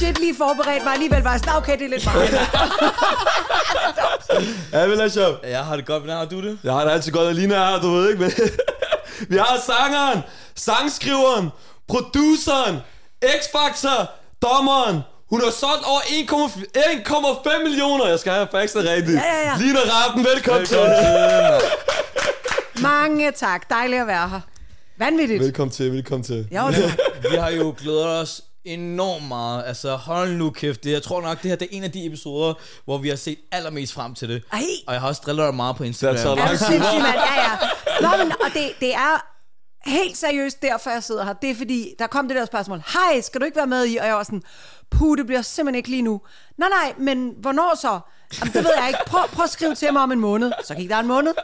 legit lige forberedt mig, alligevel var sådan, okay, det er lidt meget. Ja, vel er sjov. Jeg har det godt, hvordan har du det? Jeg har det altid godt, at Lina er her, du ved ikke, men... Vi har sangeren, sangskriveren, produceren, X-Factor, dommeren. Hun har solgt over 1,5 1,5 millioner. Jeg skal have faxet rigtigt. Ja, ja, ja. Lina Rappen, velkommen, til. Mange tak. Dejligt at være her. Vanvittigt. Velkommen til, velkommen til. Jo, tak. Vi har jo glædet os enormt meget. Altså, hold nu kæft. Det, jeg tror nok, det her det er en af de episoder, hvor vi har set allermest frem til det. Ej. Og jeg har også drillet dig meget på Instagram. Det Er du lang tid. sindssyg, mand? Ja, ja. Nå, men, og det, det er helt seriøst derfor, jeg sidder her. Det er fordi, der kom det der spørgsmål. Hej, skal du ikke være med i? Og jeg var sådan, puh, det bliver simpelthen ikke lige nu. Nej, nej, men hvornår så? Jamen, det ved jeg ikke. Prøv, prøv at skrive til mig om en måned. Så gik der en måned.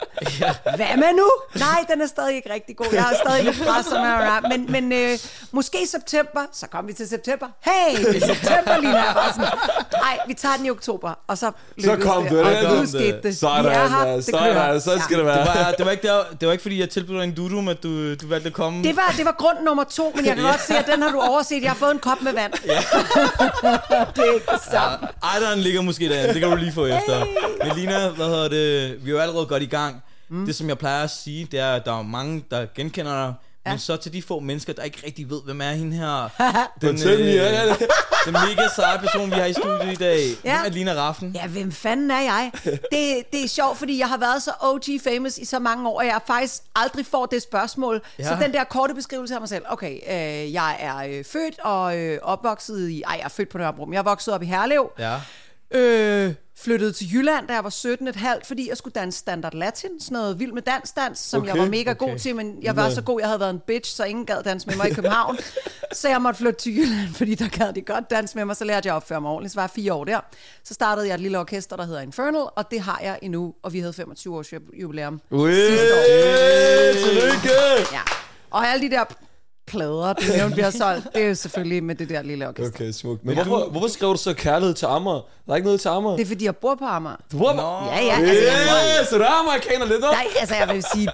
Hvad med nu? Nej, den er stadig ikke rigtig god. Jeg har stadig lidt pres, som er Men, men øh, måske i september. Så kom vi til september. Hey, det er september lige sådan, Nej, vi tager den i oktober. Og så lykkedes kom det. det, Og nu kom skete det. Sådan, Vi er her. ja, Det sådan, sådan skal Ja. det være. Det var, det, var ikke der, det var ikke fordi, jeg tilbød dig en dudum, at du, du valgte at komme. Det var, det var grund nummer to, men jeg kan godt se, at den har du overset. Jeg har fået en kop med vand. Ja. det er ikke det samme. Ej, der ligger måske derinde. Det kan du lige få efter. Men Lina, hvad hedder det? Vi er jo allerede godt i gang. Mm. Det, som jeg plejer at sige, det er, at der er mange, der genkender dig. Ja. Men så til de få mennesker, der ikke rigtig ved, hvem er hende her. Den, Fortæl mig, ja, ja. den mega seje person, vi har i studiet i dag. Ja. Hvem er Lina Raffen? Ja, hvem fanden er jeg? Det, det er sjovt, fordi jeg har været så OG famous i så mange år, og jeg faktisk aldrig får det spørgsmål. Ja. Så den der korte beskrivelse af mig selv. Okay, øh, jeg er øh, født og øh, opvokset i... Ej, jeg er født på Nørrebro, men jeg er vokset op i Herlev. Ja. Øh, flyttede til Jylland, da jeg var 17 et halvt, fordi jeg skulle danse standard latin, sådan noget vild med dansdans, som Okay, jeg var mega okay. god til, men jeg var så god, jeg havde været en bitch, så ingen gad danse med mig i København. så jeg måtte flytte til Jylland, fordi der gad de godt danse med mig, så lærte jeg at opføre mig ordentligt, så var jeg fire år der. Så startede jeg et lille orkester, der hedder Infernal, og det har jeg endnu, og vi havde 25 års jubilæum Ui, sidste år. tillykke! Ja. Og alle de der plader, du nævnte, vi har solgt, det er jo selvfølgelig med det der lille orkester. Okay, smukt. Men hvorfor, hvorfor skrev du så kærlighed til Amager? Der er ikke noget til Amager. Det er fordi, jeg bor på Amager. Du bor Nå. Ja, ja, altså, jeg bor, Yeah, så der er amerikaner lidt op. Nej, altså jeg vil sige,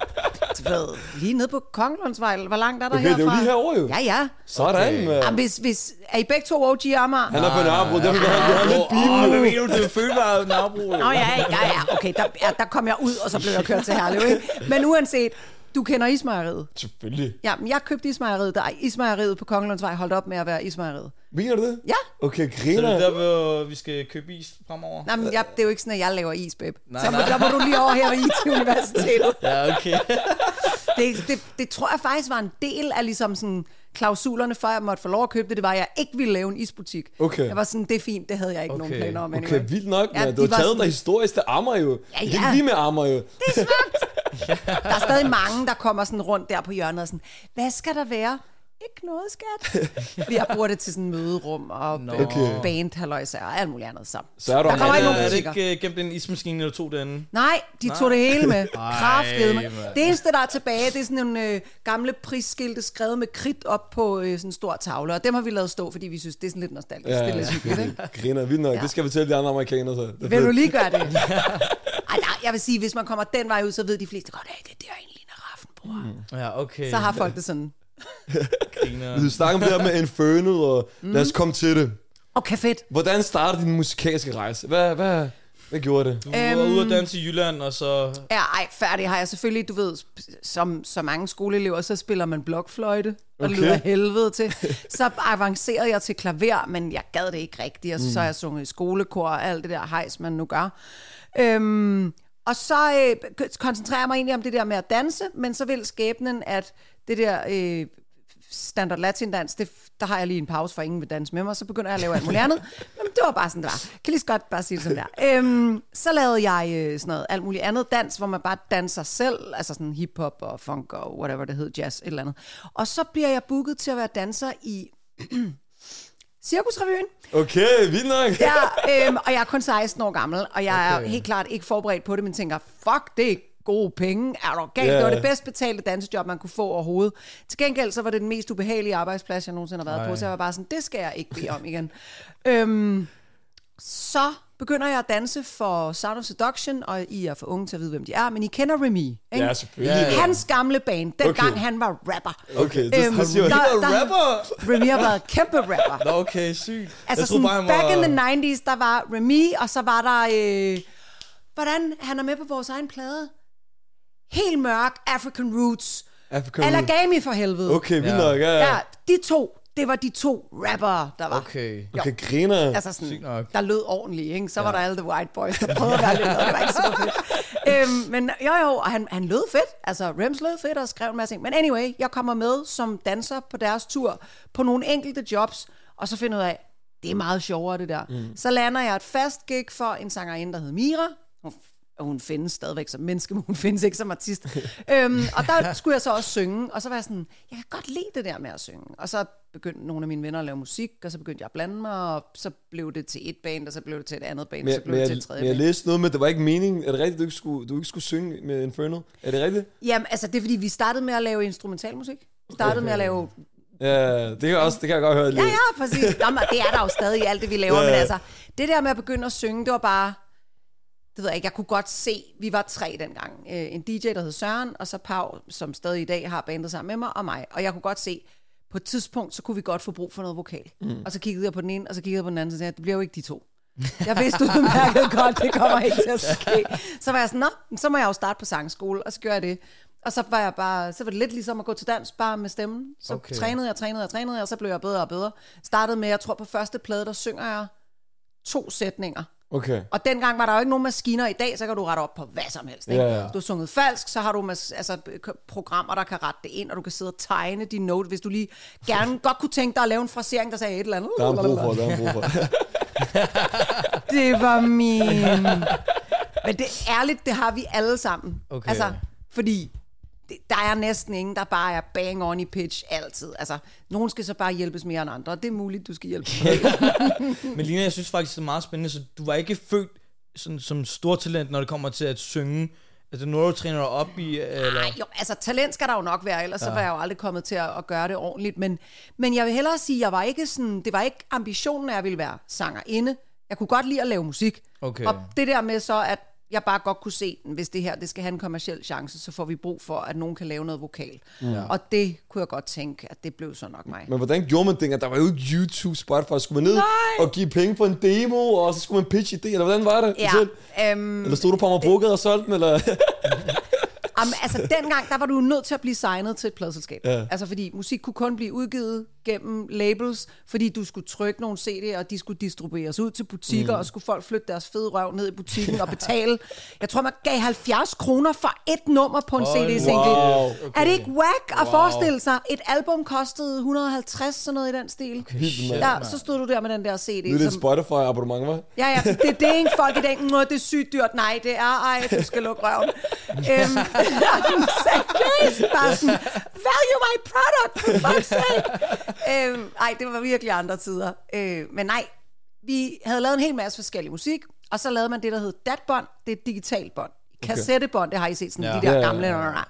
ved, lige nede på Kongelundsvej, hvor langt er der Okay, det er herfra? jo lige herovre jo. Ja, ja. Sådan, Okay. Jamen, hvis, hvis, er I begge to OG Amager? Han er på Nørrebro, derfor har, har lidt beef Åh, hvad mener du? Det nabro. Nå ja, ja, ja, okay, der, ja, der kom jeg ud, og så blev jeg kørt til Herlev, ikke? Men uanset, du kender Ismejeriet. Selvfølgelig. Ja, men jeg købte Ismejeriet, der Ismejeriet på Kongelundsvej holdt op med at være Ismejeriet. Mener du det? Ja, Okay, Så det griner. er der, hvor vi skal købe is fremover? Nej, men jeg, det er jo ikke sådan, at jeg laver is, babe. Nej, så nej. der må du lige over her ved IT-universitetet. Ja, okay. det, det, det tror jeg faktisk var en del af ligesom sådan klausulerne, før jeg måtte få lov at købe det, det var, at jeg ikke ville lave en isbutik. Okay. Jeg var sådan, det er fint, det havde jeg ikke okay. nogen Okay. planer om. Okay, anyway. vildt nok, Ja. Du har taget sådan- dig historisk til Amager jo. Ja, Det er ja. lige med Amager jo. Der er stadig mange, der kommer sådan rundt der på hjørnet og sådan, hvad skal der være? Ikke noget, skat. Vi har brugt det til sådan møderum og Nå. okay. Okay. band, halløjsa og alt muligt andet. Så. Så er du Der kommer ikke Er, nogen er det ikke uh, gemt en ismaskine eller to derinde? Nej, de tog det hele med. Kraftede med. Det eneste, der er tilbage, det er sådan nogle øh, gamle prisskilte skrevet med kridt op på øh, sådan en stor tavle. Og dem har vi lavet stå, fordi vi synes, det er sådan lidt nostalgisk. Ja, det er ja, lidt hyggeligt, ikke? Griner, vildt nok. Ja. Det skal vi fortælle de andre amerikanere så. Det Vil du lige gøre det? Ej, nej, jeg vil sige, hvis man kommer den vej ud, så ved de fleste godt, at det er der en lille raffen, bror. Ja, okay. Så har folk det sådan. Vi snakker om det her med Infernal, og lad os komme til det. Okay, fedt. Hvordan startede din musikalske rejse? Hvad, hvad, hvad gjorde det? Du var ude at danse i Jylland, og så... Ja, ej, færdig har jeg selvfølgelig, du ved, som så mange skoleelever, så spiller man blokfløjte, og Okay. lyder af helvede til. Så avancerede jeg til klaver, men jeg gad det ikke rigtigt, og så har jeg sunget i skolekor og alt det der hejs, man nu gør. Øhm, og så øh, koncentrerer jeg mig egentlig om det der med at danse, men så vil skæbnen, at det der øh, standard latin dans, det, der har jeg lige en pause, for ingen vil danse med mig, så begynder jeg at lave alt muligt andet. Jamen, det var bare sådan, det var. Kan lige så godt bare sige det sådan der. Øhm, så lavede jeg øh, sådan noget alt muligt andet dans, hvor man bare danser selv, altså sådan hiphop og funk og whatever det hed, jazz, et eller andet. Og så bliver jeg booket til at være danser i Cirkusrevyen. Okay, vildt nok. Ja, øhm, og jeg er kun 16 år gammel, og jeg okay. er helt klart ikke forberedt på det, men tænker, fuck, det er gode penge. Er du galt? Ja. Det var det bedst betalte dansejob, man kunne få overhovedet. Til gengæld, så var det den mest ubehagelige arbejdsplads, jeg nogensinde har været på, så jeg var bare sådan, det skal jeg ikke bede om igen. øhm, så begynder jeg at danse for Sound of Seduction, og I er for unge til at vide, hvem de er, men I kender Remy, ikke? Ja, selvfølgelig. Ja, ja. Hans gamle band, dengang Okay. han var rapper. Okay, det Øhm, siger der-. Der, rapper? Remy har været kæmpe rapper. Nå, okay, sygt. Altså sådan, troede back han in var- the 90s, der var Remy, og så var der, øh, hvordan han er med på vores egen plade. Helt mørk, African Roots. African Alagami for helvede. Okay, vildt Ja. nok, ja. ja. Ja, de to, det var de to rappere, der var. Okay. Okay, griner. Altså Sygt sådan, nok. der lød ordentligt, ikke? Så var der alle the white boys, der prøvede at være lidt noget, det var ikke super fedt. øhm, men jo jo, og han, han lød fedt, altså Rems lød fedt og skrev en masse ting. Men anyway, jeg kommer med som danser på deres tur på nogle enkelte jobs, og så finder jeg ud af, det er meget sjovere det der. Mm. Så lander jeg et fast gig for en sangerinde, der hedder Mira. Hun, og hun findes stadigvæk som menneske, men hun findes ikke som artist. øhm, og der skulle jeg så også synge, og så var jeg sådan, jeg kan godt lide det der med at synge. Og så begyndte nogle af mine venner at lave musik, og så begyndte jeg at blande mig, og så blev det til et band, og så blev det til et andet band, og Men, så blev men, det jeg, til et tredje men jeg band. læste noget med, det var ikke meningen. Er det rigtigt, du ikke skulle, du ikke skulle synge med Inferno? Er det rigtigt? Jamen, altså det er fordi, vi startede med at lave instrumentalmusik. Vi startede okay. med at lave Ja, det kan, jeg også, det kan jeg godt høre. Ja, lidt. ja, præcis. Jamen, det er der jo stadig i alt det, vi laver. Ja, Ja. ja. Men altså, det der med at begynde at synge, det var bare... Det ved jeg ikke, jeg kunne godt se, vi var tre dengang. Øh, En DJ, der hed Søren, og så Pau, som stadig i dag har bandet sammen med mig, og mig. Og jeg kunne godt se, på et tidspunkt, så kunne vi godt få brug for noget vokal. Mm. Og så kiggede jeg på den ene, og så kiggede jeg på den anden, og så sagde jeg, det bliver jo ikke de to. Jeg vidste udmærket godt, det kommer ikke til at ske. Så var jeg sådan, nå, så må jeg jo starte på sangskole, og så gjorde jeg det. Og så var jeg bare, så var det lidt ligesom at gå til dans, bare med stemmen. Så okay. trænede jeg, trænede jeg, trænede jeg, og så blev jeg bedre og bedre. Startede med, jeg tror på første plade, der synger jeg to sætninger. Okay. Og dengang var der jo ikke nogen maskiner. I dag, så kan du rette op på hvad som helst. Ikke? Ja, ja. Du har sunget falsk, så har du mas- altså, k- programmer, der kan rette det ind, og du kan sidde og tegne dine notes, hvis du lige gerne godt kunne tænke dig at lave en frasering, der sagde et eller andet. Der er brug for, der er brug for. Det var min... Men det er ærligt, det har vi alle sammen. Okay. Altså, fordi det, der er næsten ingen, der bare er bang on i pitch altid. Altså, nogen skal så bare hjælpes mere end andre, og det er muligt, du skal hjælpe. Men Lina, jeg synes faktisk, det er meget spændende, så du var ikke født sådan, som stor talent, når det kommer til at synge. Altså, når du træner op i, eller... Nej, jo, altså talent skal der jo nok være, ellers ja. så var jeg jo aldrig kommet til at, at gøre det ordentligt. Men, men jeg vil hellere sige, jeg var ikke sådan, det var ikke ambitionen, at jeg ville være sangerinde. Jeg kunne godt lide at lave musik. Okay. Og det der med så, at jeg bare godt kunne se, hvis det her det skal have en kommersiel chance, så får vi brug for, at nogen kan lave noget vokal. Ja. Og det kunne jeg godt tænke, at det blev så nok mig. Men hvordan gjorde man det? Der var jo ikke YouTube, Spotify. Skulle man ned Nej. og give penge for en demo, og så skulle man pitche det, eller hvordan var det? Ja, øhm, Eller stod du på Amagerbrogade og solgte den, eller? Jamen, altså dengang, der var du nødt til at blive signet til et pladselskab. Ja. Altså fordi musik kunne kun blive udgivet gennem labels, fordi du skulle trykke nogle CD'er, og de skulle distribueres ud til butikker, mm. og skulle folk flytte deres fede røv ned i butikken og betale. Jeg tror, man gav 70 kroner for et nummer på en Hold CD-single. Wow. Okay. Er det ikke whack at forestille sig? Et album kostede 150, sådan noget i den stil. Okay. Ja, så stod du der med den der CD. Det er som- Spotify abonnement, hva'? Ja, ja, det er det, ikke folk i dag, "Nå, det er sygt dyrt. Nej, det er, ej, du skal lukke røven. øhm, seriøst, bare sådan, value my product, for fuck's sake. Øhm, ej, det var virkelig andre tider. Øh, men nej, vi havde lavet en hel masse forskellig musik, og så lavede man det, der hed datbånd. Det er et digitalt bånd. Kassettebånd, det har I set, sådan Ja. ja. de der Ja, ja, gamle. ja.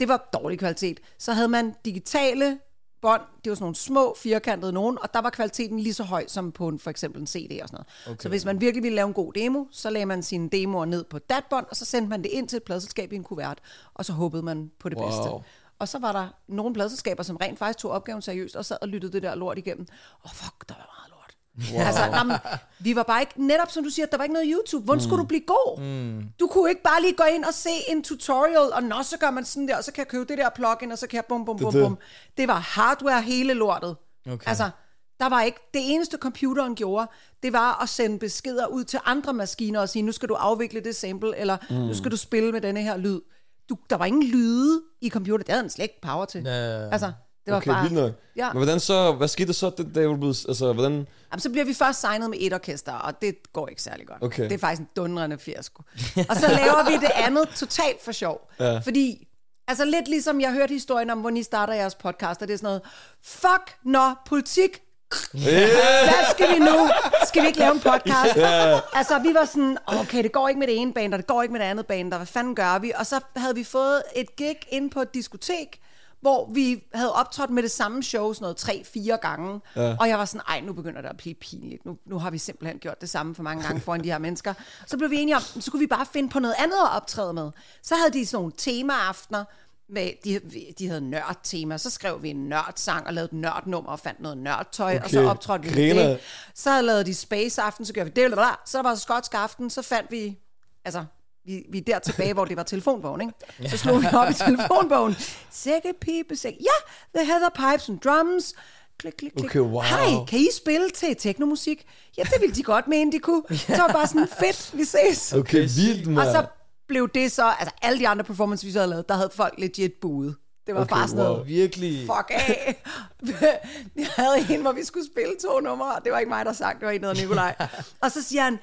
Det var dårlig kvalitet. Så havde man digitale bånd, det var sådan nogle små, firkantede nogen, og der var kvaliteten lige så høj som på en, for eksempel en CD og sådan noget. Okay. Så hvis man virkelig ville lave en god demo, så lagde man sine demoer ned på datbånd, og så sendte man det ind til et pladselskab i en kuvert, og så håbede man på det Wow. bedste. Og så var der nogle pladselskaber, som rent faktisk tog opgaven seriøst, og sad og lyttede det der lort igennem. Åh, oh, fuck, der var meget lort. Wow. Altså, nå, men, vi var bare ikke, netop som du siger, der var ikke noget YouTube. Hvordan skulle du blive god? Mm. Du kunne ikke bare lige gå ind og se en tutorial, og nå, så gør man sådan der, og så kan jeg købe det der plugin, og så kan jeg bum, bum, bum, det. bum. Det var hardware hele lortet. Okay. Altså, der var ikke, det eneste computeren gjorde, det var at sende beskeder ud til andre maskiner og sige, nu skal du afvikle det sample, eller mm. nu skal du spille med denne her lyd. Du, der var ingen lyde i computer, det havde den slet ikke power til. Ja. Altså, Det var Okay, bare, vildt nok. Ja. Men hvordan så, hvad skete der så, den dag, du blev, altså, hvordan, Jamen, så bliver vi først signet med et orkester, og det går ikke særlig godt. Okay. Det er faktisk en dundrende fiasko. og så laver vi det andet totalt for sjov. Ja. Fordi, altså lidt ligesom jeg hørte historien om, hvordan I starter jeres podcast, og det er sådan noget, fuck når politik hvad skal vi nu? Skal vi ikke lave en podcast? Yeah. Altså, vi var sådan, okay, det går ikke med det ene band, og det går ikke med det andet band, og hvad fanden gør vi? Og så havde vi fået et gig ind på et diskotek, hvor vi havde optrådt med det samme show sådan noget tre-fire gange. Ja. Og jeg var sådan, ej, nu begynder det at blive pinligt. Nu, nu har vi simpelthen gjort det samme for mange gange foran de her mennesker. Så blev vi enige om, så kunne vi bare finde på noget andet at optræde med. Så havde de sådan nogle temaaftener, med, de, de havde nørd-tema, så skrev vi en nørd-sang og lavede et nørd-nummer og fandt noget nørd-tøj, okay. og så optrådte vi griner. det. Så lavede de Space-aften, så gjorde vi det, bla, bla, bla. så der var skotsk aften, så fandt vi, altså, vi, vi er der tilbage, hvor det var telefonbogen, ikke? Så slog vi op i telefonbogen. Sækkepipe, sæk. Ja, The Heather Pipes and Drums. Klik, klik, klik. Okay, wow. Hej, kan I spille til teknomusik? Ja, det ville de godt mene, de kunne. Så var bare sådan, fedt, vi ses. okay, vildt, Og mand. så blev det så, altså alle de andre performances, vi så havde lavet, der havde folk legit buet. Det var Okay, bare sådan wow. noget, Virkelig. fuck af. Jeg havde en, hvor vi skulle spille to numre, og det var ikke mig, der sang, det var en, der Nikolaj. Og så siger han,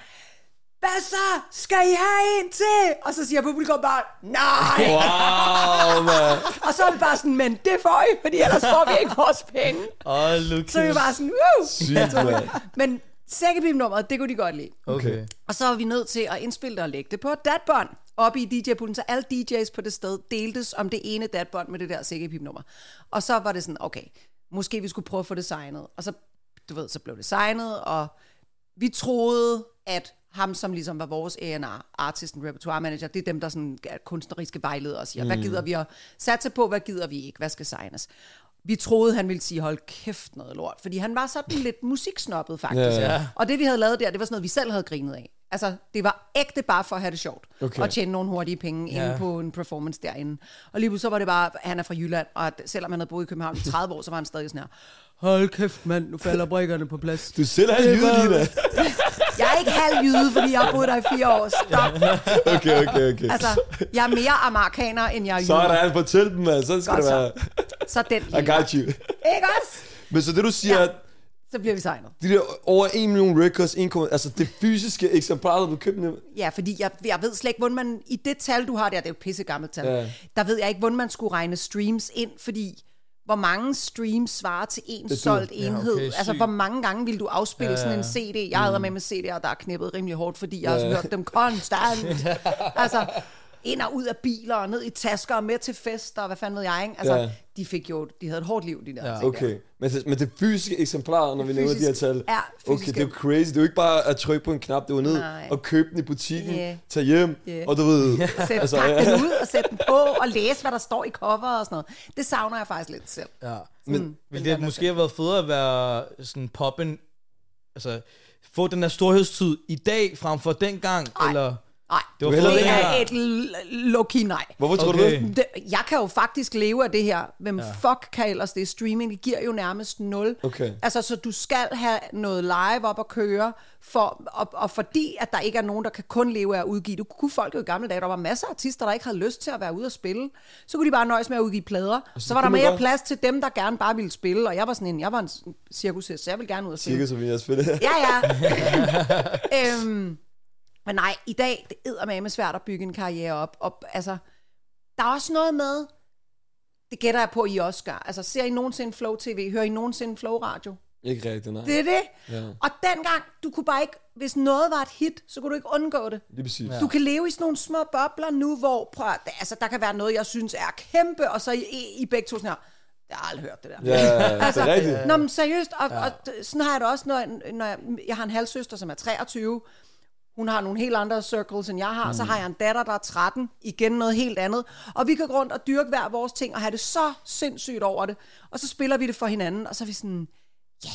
hvad så? Skal I have en til? Og så siger publikum bare, nej! Wow, man. Og så er vi bare sådan, men det får I, fordi ellers får vi ikke vores penge. Åh, Lukas. Så vi var sådan, woo! Sygt, mand. Men sækkepip-nummeret, det kunne de godt lide. Okay. Og så var vi nødt til at indspille det og lægge det på datbånd oppe i DJ-pulten, så alle DJ's på det sted deltes om det ene datbånd med det der sækkepip-nummer. Og så var det sådan, okay, måske vi skulle prøve at få det signet. Og så, du ved, så blev det signet, og vi troede, at ham, som ligesom var vores A&R, artist and repertoire manager, det er dem, der sådan er kunstneriske vejledere og siger, mm. hvad gider vi at satse på, hvad gider vi ikke, hvad skal signes. Vi troede, han ville sige, hold kæft noget lort, fordi han var sådan lidt musiksnoppet faktisk. Ja, ja. Og det vi havde lavet der, det var sådan noget, vi selv havde grinet af. Altså, det var ægte bare for at have det sjovt. Okay. Og tjene nogle hurtige penge ja. inde på en performance derinde. Og lige så var det bare, han er fra Jylland, og at selvom han havde boet i København i 30 år, så var han stadig sådan her, hold kæft mand, nu falder brikkerne på plads. Du er selv halv jyde, Lina. Jeg er ikke halv jyde, fordi jeg har boet der i fire år. Stop. Okay, okay, okay. Altså, jeg er mere amerikaner, end jeg er så er der jyde. en fortæl dem, mand. Så skal Godt det så. være... Så den I got you. Ikke også? Men så det, du siger, Ja. Så bliver vi signet. de der over 1 million records, 1, altså det fysiske eksemplar, der blev købt. Ja, fordi jeg, jeg ved slet ikke, hvordan man... I det tal, du har der, det er jo et pisse gammelt tal. Ja. Der ved jeg ikke, hvordan man skulle regne streams ind, fordi hvor mange streams svarer til en solgt Ja, enhed. okay, altså, hvor mange gange vil du afspille Ja. sådan en CD? Jeg havde med med CD'er, der er knippet rimelig hårdt, fordi jeg har Ja. hørt dem konstant. altså, ind og ud af biler, og ned i tasker, og med til fester, og hvad fanden ved jeg, ikke? Altså, Ja. de fik jo, de havde et hårdt liv, de der Ja. Okay, men det, men det fysiske eksemplar, når vi nævner de her tal. ja, okay, det er jo crazy. Det er jo ikke bare at trykke på en knap, det er jo ned Nej. og købe den i butikken, Ja. tage hjem, Ja. og du ved... Sæt, altså, pakke den ud og sætte den på, og læse, hvad der står i cover og sådan noget. Det savner jeg faktisk lidt selv. Ja. Men, Ville det måske have været federe at være sådan poppen, altså få den der storhedstid i dag frem for dengang, Ej. eller? Nej, Det var Du vil det er et l- low-key nej. Hvorfor tror du Okay. det? Det, jeg kan jo faktisk leve af det her. Hvem ja. fuck kan ellers det? Streaming det giver jo nærmest nul. Okay. Altså, så du skal have noget live op at køre, for, og, og fordi at der ikke er nogen, der kan kun leve af at udgive. Du kunne folk jo i gamle dage, der var masser af artister, der ikke havde lyst til at være ude og spille. Så kunne de bare nøjes med at udgive plader. Så, så var der mere plads til dem, der gerne bare ville spille. Og jeg var sådan en, jeg var en cirkushest, så jeg ville gerne ud og spille. Cirka som jeg spiller. Ja, ja. øhm, men nej, i dag, det er med svært at bygge en karriere op. op. Altså, der er også noget med, det gætter jeg på, I også gør. Altså, ser I nogensinde Flow TV? Hører I nogensinde Flow Radio? Ikke rigtigt, nej. Det er det. Ja. Og dengang, du kunne bare ikke, hvis noget var et hit, så kunne du ikke undgå det. Lige præcis. Du kan leve i sådan nogle små bobler nu, hvor prøv, altså, der kan være noget, jeg synes er kæmpe, og så I, I, begge to sådan her, jeg har aldrig hørt det der. Ja, det er rigtigt. Nå, men seriøst, og, ja. og sådan har jeg det også, når, når jeg, jeg har en halvsøster, som er 23, hun har nogle helt andre circles, end jeg har, mm. så har jeg en datter, der er 13, igen noget helt andet, og vi kan gå rundt og dyrke hver vores ting, og have det så sindssygt over det, og så spiller vi det for hinanden, og så er vi sådan, ja,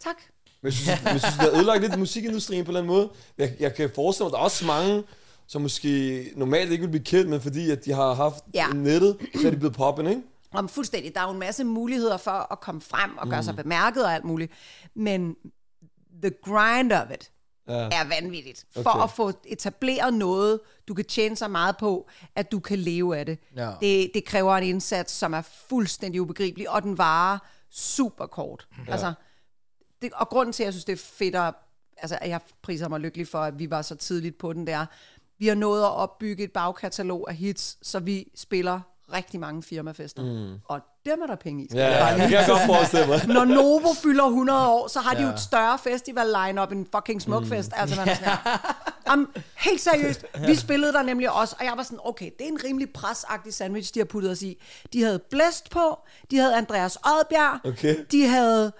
tak. Men jeg synes, jeg synes, det har ødelagt lidt musikindustrien på en eller anden måde. Jeg, jeg kan forestille mig, at der er også mange, som måske normalt ikke vil blive kendt, men fordi at de har haft Ja. nettet, så er de blevet poppen, ikke? Om fuldstændig, der er jo en masse muligheder for at komme frem og gøre sig bemærket og alt muligt, men the grind of it, Ja. er vanvittigt. For Okay. at få etableret noget, du kan tjene så meget på, at du kan leve af det. Ja. Det, det kræver en indsats, som er fuldstændig ubegribelig, og den varer super kort. Ja. Altså, det, og grunden til, at jeg synes, det er fedt, at, altså, jeg priser mig lykkelig for, at vi var så tidligt på den der. Vi har nået at opbygge et bagkatalog af hits, så vi spiller rigtig mange firmafester. Mm. Og dem er der penge i. Ja, bare det kan jeg godt forestille mig. når Novo fylder 100 år, så har de jo et større festival line-up end fucking Smukfest. Mm. Altså, man er sådan um, helt seriøst, vi spillede der nemlig også, og jeg var sådan, okay, det er en rimelig presagtig sandwich, de har puttet os i. De havde Blæst på, de havde Andreas Odbjerg, Okay. de havde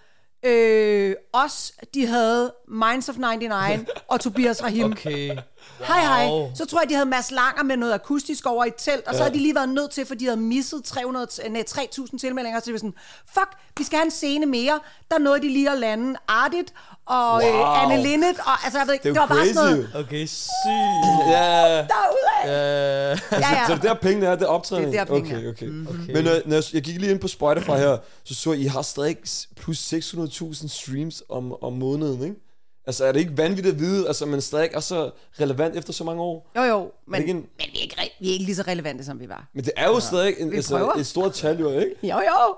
øh, os, de havde Minds of 99 og Tobias Rahim. Okay. Hej hej. Så tror jeg, de havde Mads Langer med noget akustisk over i et telt, og så havde de lige været nødt til, for de havde misset 300, t- nej, 3.000 tilmeldinger, så det var sådan, fuck, vi skal have en scene mere. Der nåede de lige at lande Artit og wow. Wow. øh, Anne Linnet, og altså, jeg ved ikke, Det det, er var jo bare sådan crazy. noget, Okay, sygt. Ja. derudad. Øh, Ja, ja. Så det er der pengene er, det er optræning? Det er der pengene okay, okay. Mhm. okay. Men når, når jeg, jeg gik lige ind på Spotify her, så så jeg, I har stadig plus 600.000 streams om, om måneden, ikke? Altså er det ikke vanvittigt at vide, altså man stadig er så relevant efter så mange år? Jo, jo, men, en- men vi, er ikke, vi er ikke lige så relevante, som vi var. Men det er jo ja. stadig en, altså, et stort tal, jo, ikke? Jo, jo.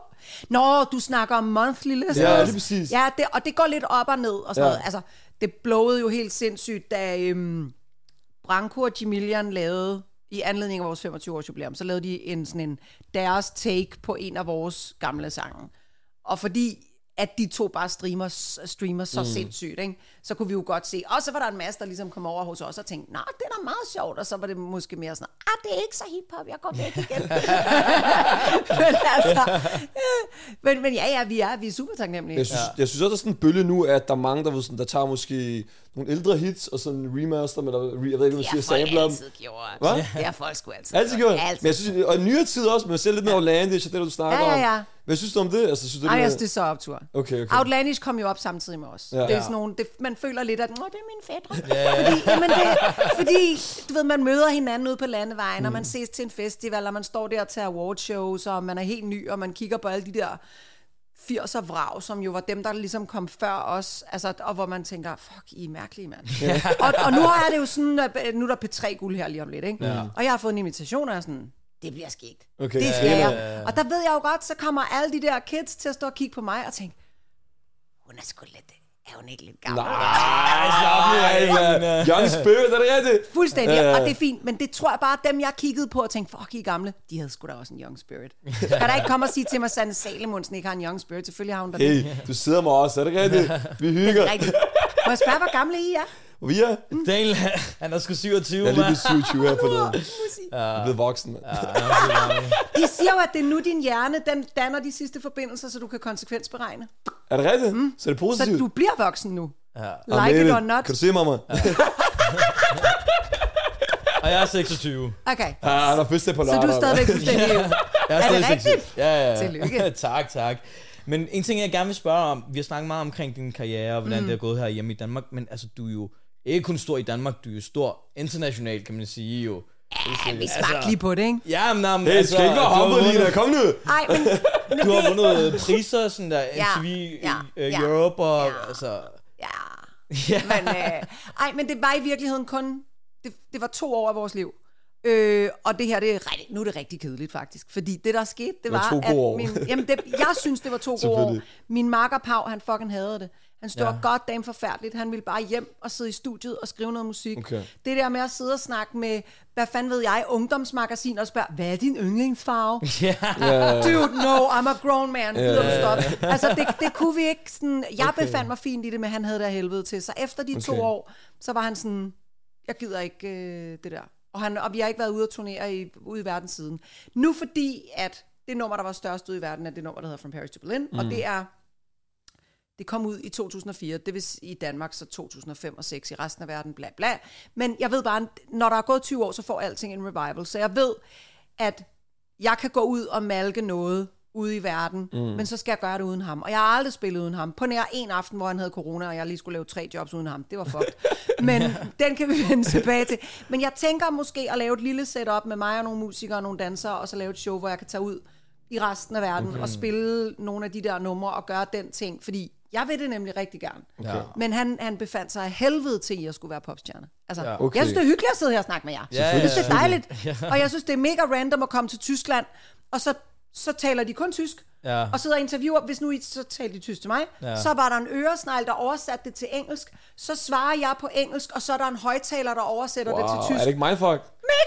Nå, du snakker om monthly listeners. Ja, lige præcis. Ja, det, og det går lidt op og ned og sådan ja. noget. Altså, det blowede jo helt sindssygt, da øhm, Branko og Jamilian lavede, i anledning af vores 25-års jubilæum, så lavede de en, sådan en deres take på en af vores gamle sange. Og fordi at de to bare streamer, streamer så mm. sindssygt, ikke? så kunne vi jo godt se. Og så var der en masse, der ligesom kom over hos os og tænkte, nej, det er da meget sjovt. Og så var det måske mere sådan, ah, det er ikke så hiphop, jeg går væk igen. men altså, øh, men, men ja, ja, vi er, vi er super taknemmelige. Jeg synes, ja. jeg synes også, der er sådan en bølge nu, at der er mange, der, ved sådan, der tager måske nogle ældre hits, og sådan en remaster, med, der, jeg ved ikke, hvad man siger, sampler dem. gjort. Hvad? Det har folk sgu altid, Altid gjort. Altid. Men jeg synes, og i nyere tid også, men selv lidt med Outlandish, og det, du snakker Ja, ja, ja. om. Hvad synes du om det? Altså, synes du, Ej, det jeg er- synes, det er så optur. Okay, okay. Outlandish kom jo op samtidig med os. Ja. Ja. Det er Ja. sådan nogle, det, man føler lidt, at Nå, det er min fædre. Fordi, jamen det, fordi, du ved, man møder hinanden ude på landevejen, mm. og man ses til en festival, og man står der til awardshows, og man er helt ny, og man kigger på alle de der 80'er vrag, som jo var dem, der ligesom kom før os, altså, og hvor man tænker, fuck, I er mærkelige, mand. og, og nu er det jo sådan, at nu er der P3-guld her lige om lidt, ikke? Ja. Og jeg har fået en invitation, og jeg er sådan, det bliver skægt. Okay. Det skal Ja, jeg. Og der ved jeg jo godt, så kommer alle de der kids til at stå og kigge på mig og tænke, hun er sgu lidt, er hun ikke lidt gammel? Nej, Young Spirit, er det rigtigt? Fuldstændig, og det er fint, men det tror jeg bare, dem jeg kiggede på og tænkte, fuck, I er gamle, de havde sgu da også en young spirit. Skal der ikke komme og sige til mig, at Sanne Salemonsen ikke har en young spirit? Selvfølgelig har hun da det. Hey, du sidder med os, er det rigtigt? Vi hygger. Rigtigt. Må jeg spørge, hvor gamle I er? Vi er, Daniel, han- er sgu 27, jeg er lige mand. blevet 27 her forleden. Jeg er blevet voksen, mand. De siger jo, at det er nu din hjerne, den danner de sidste forbindelser, så du kan konsekvensberegne. Er det rigtigt? Så er det Så positivt? du bliver voksen nu. Ja. Like it or not. Kan du se, mamma? Og jeg er 26. Okay, Ja, han har fødselsdag på så lørdag. du er stadigvæk fuldstændig... Jeg Er det stadig 26. rigtigt? Ja, ja, ja. Tillykke. tak, tak. Men en ting, jeg gerne vil spørge om, vi har snakket meget omkring din karriere, og hvordan mm. det er gået her hjemme i Danmark, men altså, du er jo ikke kun stor i Danmark, du er jo stor internationalt, kan man sige jo. Ja, vi smagte lige på det, ikke? Ja, men, men Hey, altså, skal ikke være humble, vundet- Lina. Kom nu. Ej, men... men Du har det- vundet priser, sådan der, Ja, MTV ja, ja, ja, Europe, og ja. altså... Ja. Ja. Men, øh, ej, men det var i virkeligheden kun... Det, det var to år af vores liv. Øh, og det her, det er rigtig, nu er det rigtig kedeligt faktisk. Fordi det, der skete, det var var, to at år. min... Jamen, det, jeg synes, det var to gode år. Min makker Pau, han fucking havde det. Han stod Ja. godt dame forfærdeligt. Han ville bare hjem og sidde i studiet og skrive noget musik. Okay. Det der med at sidde og snakke med, hvad fanden ved jeg, ungdomsmagasin og spørge, hvad er din yndlingsfarve? Ja. Dude, no, I'm a grown man. Gider du stoppe? Altså, det, det kunne vi ikke sådan... Jeg Okay. befandt mig fint i det, men han havde det af helvede til. Så efter de to Okay. år, så var han sådan... Jeg gider ikke øh, det der. Og, han, og vi har ikke været ude at turnere i, ude i verden siden. Nu fordi, at det nummer, der var størst ude i verden, er det nummer, der hedder From Paris to Berlin. Mm. Og det er... Det kom ud i 2004, det vil i Danmark så 2005 og 6 i resten af verden, bla bla. Men jeg ved bare, når der er gået 20 år, så får alting en revival. Så jeg ved, at jeg kan gå ud og malke noget ude i verden, mm. men så skal jeg gøre det uden ham. Og jeg har aldrig spillet uden ham. På nær en aften, hvor han havde corona, og jeg lige skulle lave tre jobs uden ham. Det var fucked. men den kan vi vende tilbage til. Men jeg tænker måske at lave et lille setup med mig og nogle musikere og nogle dansere, og så lave et show, hvor jeg kan tage ud i resten af verden okay. og spille nogle af de der numre og gøre den ting, fordi Jeg vil det nemlig rigtig gerne. Ja. Men han, han befandt sig af helvede til, at jeg skulle være popstjerne. Altså, Ja. ja. Okay. Jeg synes, det er hyggeligt at sidde her og snakke med jer. Ja, jeg synes, det er ja, dejligt. Og jeg synes, det er mega random at komme til Tyskland, og så, så taler de kun tysk. Ja. Og sidder og interviewer, hvis nu I så taler de tysk til mig, Ja. så var der en øresnegl, der oversatte det til engelsk, så svarer jeg på engelsk, og så er der en højtaler, der oversætter Wow, det til er tysk. det ikke mindfuck?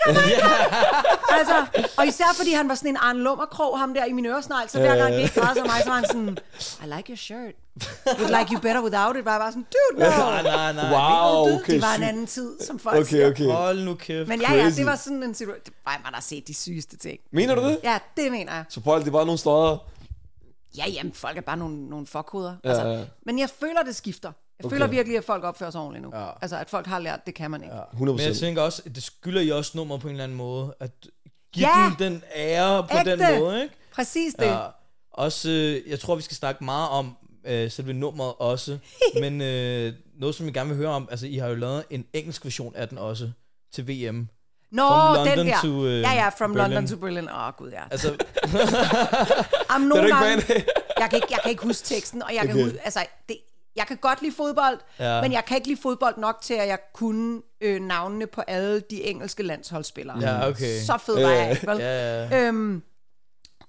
Altså, og især fordi han var sådan en Arne Lummerkrog, ham der i min øresnegl, så hver gang det ikke græd sig mig, så var han sådan, I like your shirt. Would like you better without it. Var jeg bare sådan, dude, no. Nej, nej, nej. Wow, okay. det var en anden tid, som folk Okay, siger. okay. Hold nu kæft. Men ja, ja, det var sådan en situation. Det- Ej, man har set de sygeste ting. Mener du det? Ja, det mener jeg. Så folk, det var nogle steder. Ja, jamen, folk er bare nogle, nogle fuckhoveder. Ja, altså, ja. Men jeg føler, det skifter. Jeg Okay. føler virkelig, at folk opfører sig ordentligt nu. Ja. Altså, at folk har lært, det kan man ikke. 100%. Men jeg tænker også, at det skylder I også nummer på en eller anden måde. At give Ja! dem den ære på Ægte. den måde, ikke? Præcis det. Ja. Også, øh, jeg tror, vi skal snakke meget om øh, selve nummeret også. men øh, noget, som jeg gerne vil høre om, altså I har jo lavet en engelsk version af den også til VM. Nå, London den der. to, øh, ja, ja, from Berlin. London to Berlin. Åh, oh, gud, ja. Altså, Jamen, nogle gange, jeg, kan ikke, jeg kan ikke huske teksten, og jeg, okay. kan, huske, altså, det, jeg kan godt lide fodbold, Ja. men jeg kan ikke lide fodbold nok til, at jeg kunne øh, navnene på alle de engelske landsholdsspillere. Ja, okay. Så fed var jeg vel? ja, ja. Øhm,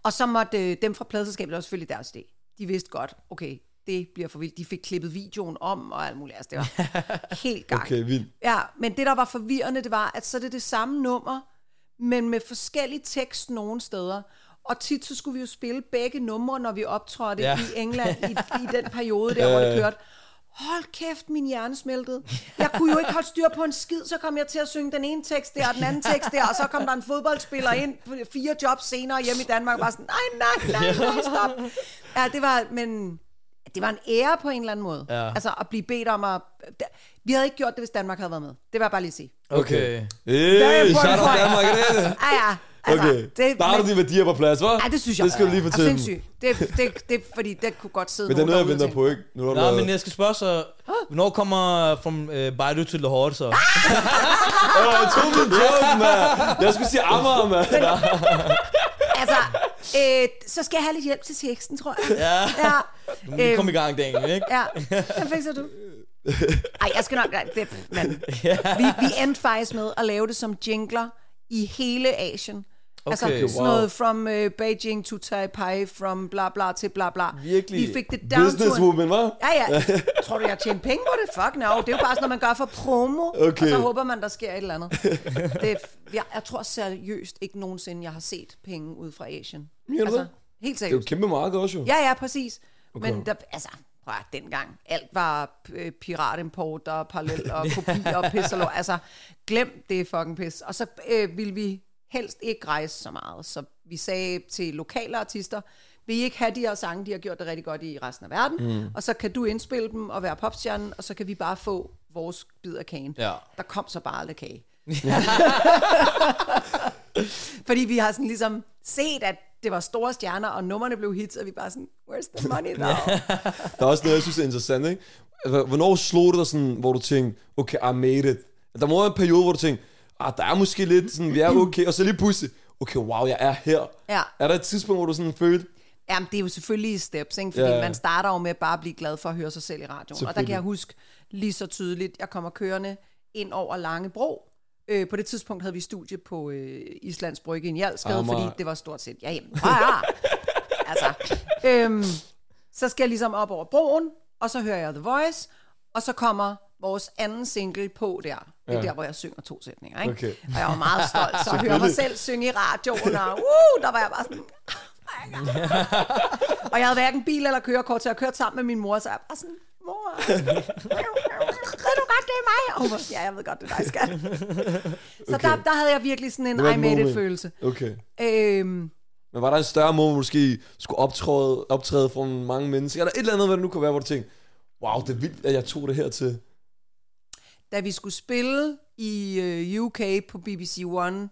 og så måtte øh, dem fra pladselskabet var selvfølgelig deres idé. De vidste godt, okay, det bliver for vildt. De fik klippet videoen om og alt muligt. Altså, det var helt gang. Okay, vildt. Ja, men det, der var forvirrende, det var, at så er det det samme nummer, men med forskellig tekst nogle steder. Og tit så skulle vi jo spille begge numre, når vi optrådte Ja. i England i, i den periode der, hvor det kørte. Hold kæft, min hjerne smeltede. Jeg kunne jo ikke holde styr på en skid, så kom jeg til at synge den ene tekst der, og den anden tekst der, og så kom der en fodboldspiller ind fire jobs senere hjemme i Danmark, og bare sådan, nej, nej, nej, nej, stop. Ja, det var, men det var en ære på en eller anden måde. Ja. Altså at blive bedt om at... Vi havde ikke gjort det, hvis Danmark havde været med. Det jeg bare lige sige. Okay. Hey, important shout out. Danmark, er det det? Ah, ja, altså, Okay, det, der har du dine værdier på plads, hva'? Ja, det synes jeg. Det skal du lige er fortælle dem. sindssygt. Det, det, det, fordi det kunne godt sidde Men det er noget, jeg venter på, ikke? Nu har du Nej, lavet- men jeg skal spørge så, hvornår kommer from uh, Baidu til Lahore så? Åh, jeg tog min joke, mand. Jeg skulle sige Amager, mand. øh, så skal jeg have lidt hjælp til teksten, tror jeg. Ja. Ja. Nu må vi komme i Øhm, gang, Daniel, ikke? Ja, den fikser du. Ej, jeg skal nok... nej, Det, men, vi, vi endte faktisk med at lave det som jingler i hele Asien. Altså Okay, sådan wow. noget from uh, Beijing to Taipei, from bla bla til bla bla. Virkelig Vi fik det down Businesswoman, hva'? Ja, ja. Tror du, jeg tjener penge på det? Fuck no. Det er jo bare sådan noget, man gør for promo. Okay. Og så håber man, der sker et eller andet. Det jeg, jeg tror seriøst ikke nogensinde, jeg har set penge ud fra Asien. Mener det? Helt Det er jo seriøst. kæmpe marked også, jo. Ja, ja, præcis. Okay. Men der, altså, prøv at, dengang, alt var øh, piratimport og parallel og kopi og pis og lort. Altså, glem det fucking pis. Og så øh, ville vi helst ikke rejse så meget. Så vi sagde til lokale artister, vil I ikke have de her sange, de har gjort det rigtig godt i resten af verden, mm. og så kan du indspille dem og være popstjernen, og så kan vi bare få vores bid af kagen. Ja. Der kom så bare aldrig kage. Fordi vi har sådan ligesom set, at det var store stjerner, og numrene blev hits, og vi bare sådan, where's the money now? Der er også noget, jeg synes er interessant, ikke? Altså, Hvornår slog det dig sådan, hvor du tænkte, okay, I made it? Der må være en periode, hvor du tænkte, ah, der er måske lidt sådan, vi er okay, og så lige pludselig, okay, wow, jeg er her. Ja. Er der et tidspunkt, hvor du sådan følte, Jamen, det er jo selvfølgelig i steps, ikke? fordi Ja. ja. man starter jo med bare at blive glad for at høre sig selv i radioen. Og der kan jeg huske lige så tydeligt, jeg kommer kørende ind over Langebro. Øh, på det tidspunkt havde vi studie på øh, Islands Brygge i en Hjalskade, Amager. fordi det var stort set, ja, jamen, ja, ja. altså, øhm, så skal jeg ligesom op over broen, og så hører jeg The Voice, og så kommer vores anden single på der. Det er Ja. der, hvor jeg synger to sætninger, ikke? Okay. Og jeg var meget stolt, så at høre mig selv synge i radioen, og uh, der var jeg bare sådan... "Oh my God." og jeg havde hverken bil eller kørekort, så jeg kørte sammen med min mor, så jeg var sådan, mor, ved du godt, det er mig? Og hun var sådan, ja, jeg ved godt, det er dig, skat. så Okay. der, der havde jeg virkelig sådan en I made it-følelse. okay. Øhm, Men var der en større måde, hvor du måske skulle optræde, optræde for mange mennesker? Eller et eller andet, hvad det nu kunne være, hvor du tænkte, wow, det er vildt, at jeg tog det her til. da vi skulle spille i øh, UK på BBC One,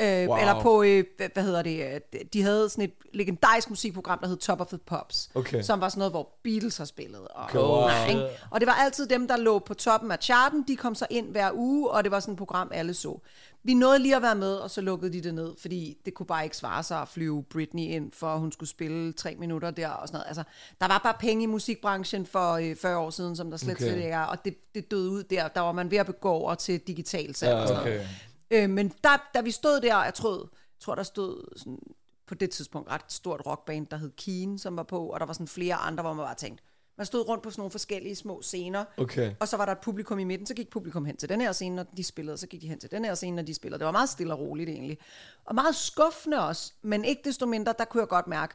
Øh, Wow. Eller på, øh, hvad- hedder det, øh, de havde sådan et legendarisk musikprogram, der hed Top of the Pops, Okay. som var sådan noget, hvor Beatles har spillet. Og, Okay. Nej, ikke? og det var altid dem, der lå på toppen af charten, de kom så ind hver uge, og det var sådan et program, alle så. Vi nåede lige at være med, og så lukkede de det ned, fordi det kunne bare ikke svare sig at flyve Britney ind, for at hun skulle spille tre minutter der og sådan noget. Altså, der var bare penge i musikbranchen for øh, 40 år siden, som der slet, Okay. okay. slet ikke er, og det, det døde ud der. Der var man ved at begå over til digital salg og sådan noget. Øh, men der, da vi stod der, jeg tror, jeg tror der stod sådan, på det tidspunkt ret stort rockband, der hed Keen, som var på, og der var sådan flere andre, hvor man bare tænkte, man stod rundt på sådan nogle forskellige små scener, Okay. og så var der et publikum i midten, så gik publikum hen til den her scene, når de spillede, og så gik de hen til den her scene, når de spillede. Det var meget stille og roligt egentlig. Og meget skuffende også, men ikke desto mindre, der kunne jeg godt mærke,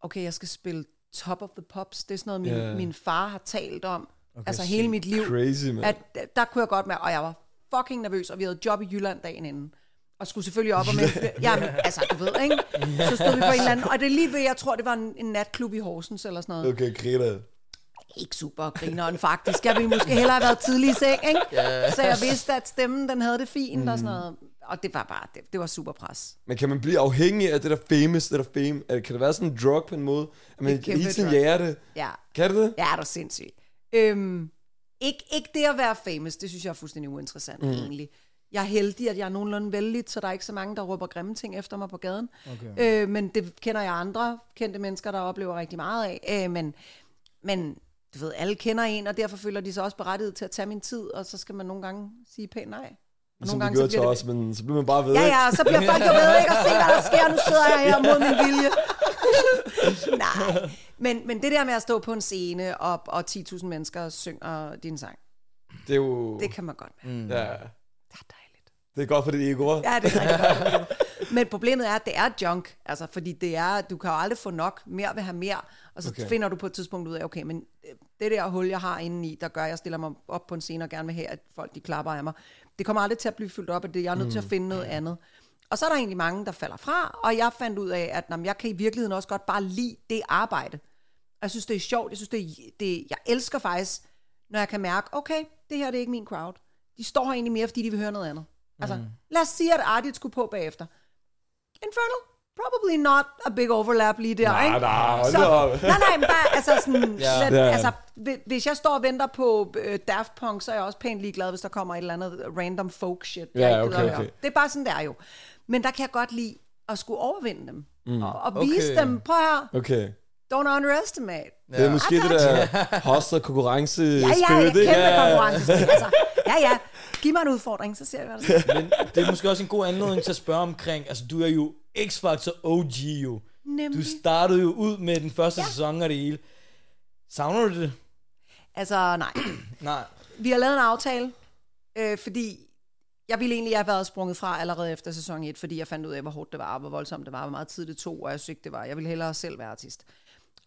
okay, jeg skal spille Top of the Pops. Det er sådan noget, min, yeah. min far har talt om, okay, altså hele mit liv. Crazy, man. At, der kunne jeg godt mærke, og jeg var fucking nervøs, og vi havde job i Jylland dagen inden. Og skulle selvfølgelig op og med... Jamen, altså, du ved, ikke? Så stod vi på en eller anden... Og det er lige ved, jeg tror, det var en, en natklub i Horsens eller sådan noget. Okay, griner. Ikke super grineren, faktisk. Jeg ville måske hellere have været tidlig i seng, ikke? Så jeg vidste, at stemmen, den havde det fint mm. og sådan noget. Og det var bare... Det, det var super pres. Men kan man blive afhængig af det der famous, det der fame? Er- Kan det være sådan en drug på en måde? At man Det er kæmpe hele tiden jager det? Ja. Kan det det? Ja, er du sindssyg. Øhm, ikke, ikke det at være famous, det synes jeg er fuldstændig uinteressant mm. egentlig. Jeg er heldig, at jeg er nogenlunde vældig, så der er ikke så mange, der råber grimme ting efter mig på gaden. Okay. Øh, men det kender jeg andre kendte mennesker, der oplever rigtig meget af. Øh, men, men du ved, alle kender en, og derfor føler de sig også berettiget til at tage min tid, og så skal man nogle gange sige pænt nej. Og Som du gjorde til os, men så bliver man bare ved, Ja, ikke? ja, og så bliver folk jo ved ikke at se, hvad der sker. Nu sidder jeg her mod min vilje. Nej, men, men det der med at stå på en scene, og, og 10.000 mennesker synger din sang, Det er jo... det kan man godt mærke. Mm. Ja, Det er dejligt. det er godt for dit ego. Ja, det er rigtig godt. Men problemet er, at det er junk. Altså, fordi det er, du kan jo aldrig få nok. Mere vil have mere. Og så Okay. finder du på et tidspunkt ud af, okay, men øh, det der hul, jeg har inde i, der gør, at jeg stiller mig op på en scene og gerne vil have, at folk de klapper af mig. Det kommer aldrig til at blive fyldt op af det. Jeg er nødt mm. til at finde noget andet. Og så er der egentlig mange, der falder fra, og jeg fandt ud af, at jamen, jeg kan i virkeligheden også godt bare lide det arbejde. Jeg synes, det er sjovt. Jeg synes, det er, det, jeg elsker faktisk, når jeg kan mærke, okay, det her det er ikke min crowd. De står her egentlig mere, fordi de vil høre noget andet. Altså, lad os sige, at Artit skulle på bagefter. Infernal? Probably not a big overlap lige der, Nej, ikke? nej, hold Så, op. nej, nej, men bare, altså sådan, Ja. ja. Ja. altså, hvi- hvis jeg står og venter på øh, Daft Punk, så er jeg også pænt ligeglad, hvis der kommer et eller andet random folk shit, jeg Ja, ikke okay, okay. Det er bare sådan, der jo. Men der kan jeg godt lide at skulle overvinde dem. Mm. Og, og Okay. vise dem, prøv her, Okay. don't underestimate. Det er måske I det der hostler konkurrence Ja, ja, ja, kæmpe? Ja, ja. konkurrence. Altså, ja, ja, giv mig en udfordring, så ser vi, hvad der sker. Men det er måske også en god anledning til at spørge omkring, altså du er jo X-Factor OG jo. Nemlig. Du startede jo ud med den første ja. sæson og det hele. Savner du det? Altså, nej. Nej. Vi har lavet en aftale, øh, fordi jeg ville egentlig have været sprunget fra allerede efter sæson 1, fordi jeg fandt ud af, hvor hårdt det var, hvor voldsomt det var, hvor meget tid det tog, og jeg synes ikke, det var. Jeg ville hellere selv være artist.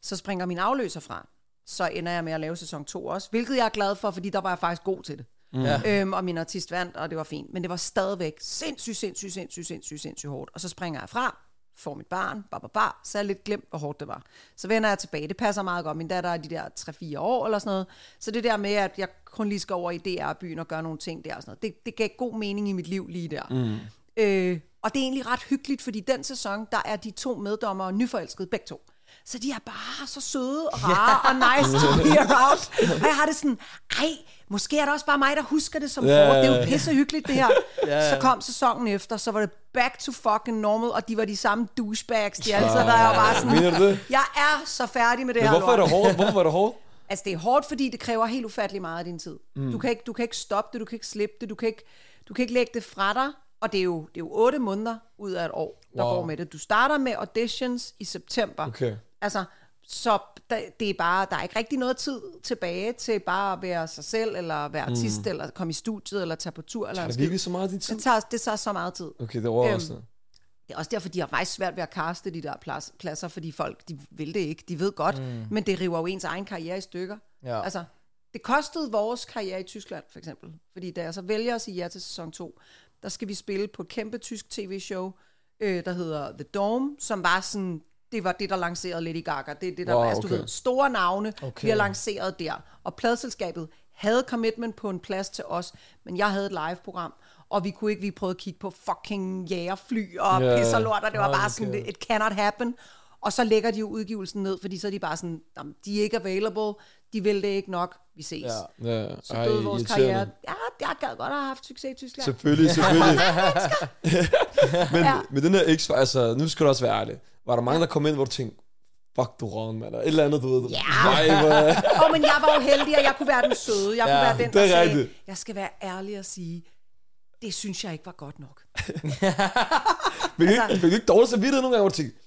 Så springer min afløser fra. Så ender jeg med at lave sæson 2 også, hvilket jeg er glad for, fordi der var jeg faktisk god til det. Ja. Øhm, og min artist vandt, og det var fint. Men det var stadigvæk sindssygt, sindssygt, sindssygt, sindssygt, sindssygt hårdt. Og så springer jeg fra, får mit barn, bar, bar, bar, så er jeg lidt glemt, hvor hårdt det var. Så vender jeg tilbage. Det passer meget godt. Min datter er de der 3-4 år eller sådan noget. Så det der med, at jeg kun lige skal over i DR-byen og gøre nogle ting der og sådan noget, det, det gav god mening i mit liv lige der. Mm. Øh, og det er egentlig ret hyggeligt, fordi den sæson, der er de to meddommere nyforelskede begge to. Så de er bare så søde og rare og nice to be around. Og jeg har det sådan, ej, måske er det også bare mig, der husker det som yeah. ja, Det er jo pisse hyggeligt det her. Så kom sæsonen efter, så var det back to fucking normal, og de var de samme douchebags, de altid der. Jeg var bare sådan, jeg er så færdig med det Men her hvorfor er det hårdt? Hvorfor var det hårdt? Altså, det er hårdt, fordi det kræver helt ufattelig meget af din tid. Mm. Du, kan ikke, du kan ikke stoppe det, du kan ikke slippe det, du kan ikke, du kan ikke lægge det fra dig. Og det er jo, det er jo otte måneder ud af et år, der Wow. går med det. Du starter med auditions i september. Okay. Altså, så det er bare, der er ikke rigtig noget tid tilbage til bare at være sig selv, eller være artist, mm. eller komme i studiet, eller tage på tur, eller Er en det virkelig så meget af din tid? Det tager, det tager så meget tid. Okay, det var Øhm, også Det er også derfor, de har faktisk svært ved at kaste de der plads, pladser, fordi folk, de vil det ikke. De ved godt, mm. men det river jo ens egen karriere i stykker. Ja. Altså, det kostede vores karriere i Tyskland, for eksempel. Fordi da jeg så vælger at sige ja til sæson 2, der skal vi spille på et kæmpe tysk tv-show, øh, der hedder The Dome, som var sådan, det var det, der lancerede Lady Gaga. Det er det, der Wow, altså, du okay. ved, store navne Okay. okay. bliver lanceret der. Og pladselskabet havde commitment på en plads til os, men jeg havde et live-program. og vi kunne ikke, vi prøvede at kigge på fucking jægerfly og Ja. yeah. pisser lort, og det var Hold bare da sådan, kæft. it cannot happen. Og så lægger de jo udgivelsen ned, fordi så er de bare sådan, "Jamen, de er ikke available, de vil det ikke nok, vi ses. Ja. Ja. Så døde vores irriterende. karriere. Ja, jeg gad godt have haft succes i Tyskland. Selvfølgelig, selvfølgelig. men, Ja. ja. med den her X, altså, nu skal du også være ærlig. Var der mange, der kom ind, hvor du tænkte, fuck du ron, mand, eller et eller andet, du ved. Ja. Nej, hvor... Åh, oh, men jeg var jo heldig, at jeg kunne være den søde. Jeg kunne Ja, være den, der er sagde, rigtigt. jeg skal være ærlig og sige, det synes jeg ikke var godt nok. Fik, Altså- du ikke dårlig samvittighed nogle gange, hvor du tænkte,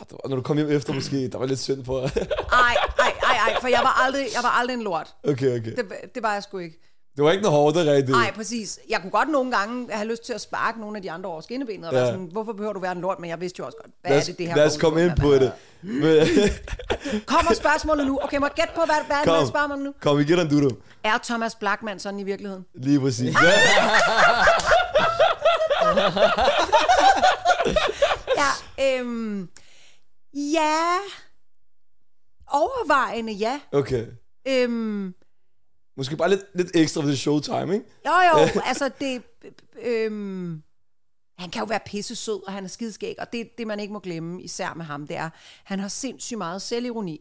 ah, når du kom hjem efter måske, der var lidt synd på. Ej, ej, ej, ej, for jeg var aldrig, jeg var aldrig en lort. okay, okay. Det, det var jeg sgu ikke. Det var ikke noget hårdt, det rigtigt. Nej, præcis. Jeg kunne godt nogle gange have lyst til at sparke nogle af de andre over skinnebenet, og Ja. være sådan, hvorfor behøver du være en lort? Men jeg vidste jo også godt, hvad lad er det, det her lad os komme ind på det. Kommer spørgsmålet nu. Okay, må jeg gætte på, hvad, hvad er det, Kom. spørger mig nu? kom, vi dig en dudo. Er Thomas Blackman sådan i virkeligheden? Lige præcis. Ja. Ja, øhm, ja, overvejende ja. Okay. Øhm, Måske bare lidt, lidt ekstra ved showtime, ikke? Jo, jo, altså det... Øhm, han kan jo være pisse sød, og han er skideskæg, og det, det man ikke må glemme, især med ham, det er, han har sindssygt meget selvironi.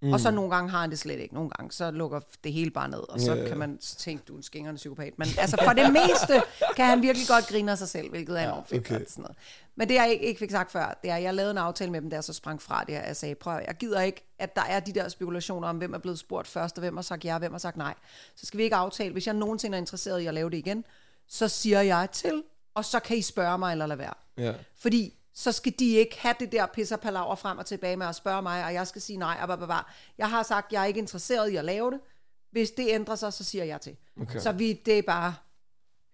Mm. Og så nogle gange har han det slet ikke. Nogle gange så lukker det hele bare ned, og så ja. kan man tænke, du er en skingerne psykopat. Men altså for det meste kan han virkelig godt grine af sig selv, hvilket er enormt fedt. okay. Sådan noget. Men det jeg ikke, ikke fik sagt før, det er, at jeg lavede en aftale med dem, der så sprang fra det her. Jeg sagde, prøv, jeg gider ikke, at der er de der spekulationer om, hvem er blevet spurgt først, og hvem har sagt ja, og hvem har sagt nej. Så skal vi ikke aftale. Hvis jeg nogensinde er interesseret i at lave det igen, så siger jeg til, og så kan I spørge mig eller lade være. Ja. Fordi så skal de ikke have det der pisser palaver frem og tilbage med at spørge mig, og jeg skal sige nej, og bla, bla, bla. Jeg har sagt, jeg er ikke interesseret i at lave det. Hvis det ændrer sig, så siger jeg til. Okay. Så vi, det er bare,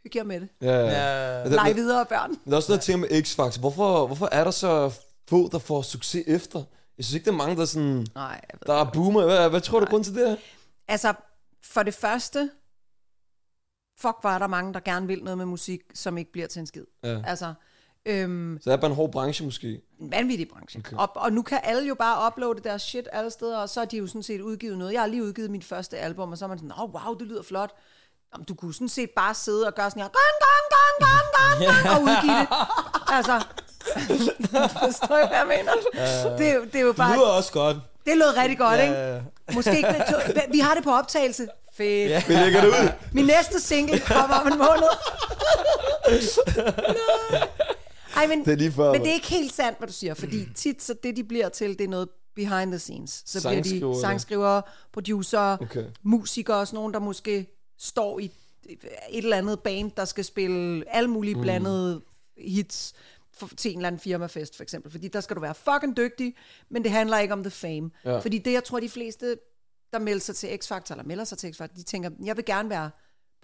hygge jer med det. Ja, ja. Ja. Leg videre, børn. Men der er også noget ting med X-Factor. Hvorfor, hvorfor er der så få, der får succes efter? Jeg synes ikke, der er mange, der, sådan, Nej, jeg ved. der er boomer. Hvad, hvad tror du, grund til det er? Altså, for det første, fuck, var der mange, der gerne vil noget med musik, som ikke bliver til en skid. Ja. Altså, øhm, Så er det bare en hård branche, måske. en vanvittig branche. Okay. Og, og nu kan alle jo bare uploade deres shit alle steder, og så er de jo sådan set udgivet noget. Jeg har lige udgivet mit første album, og så er man sådan, åh, oh, wow, det lyder flot. Jamen, du kunne sådan set bare sidde og gøre sådan her, gang, gang, gang, gang, gang, gang, og udgive det. Altså, forstår jeg, hvad jeg mener? Det, er jo- det er jo Det bare, lyder også godt. det lød rigtig godt, ikke? Ja, ja. Måske ikke, vi har det på optagelse. Fedt. Ja. Vi lægger det ud. Min næste single kommer om en måned. Ej, men, Det er lige før, men det er ikke helt sandt, hvad du siger, fordi tit så det, de bliver til, det er noget behind the scenes. Så bliver de sangskrivere, producer, Okay. musikere, og sådan nogen, der måske står i et eller andet band, der skal spille alle mulige blandede hits for, til en eller anden firmafest, for eksempel. Fordi der skal du være fucking dygtig, men det handler ikke om the fame. Ja. Fordi det, jeg tror, de fleste, der melder sig til X-Factor, eller melder sig til X-Factor, de tænker, jeg vil gerne være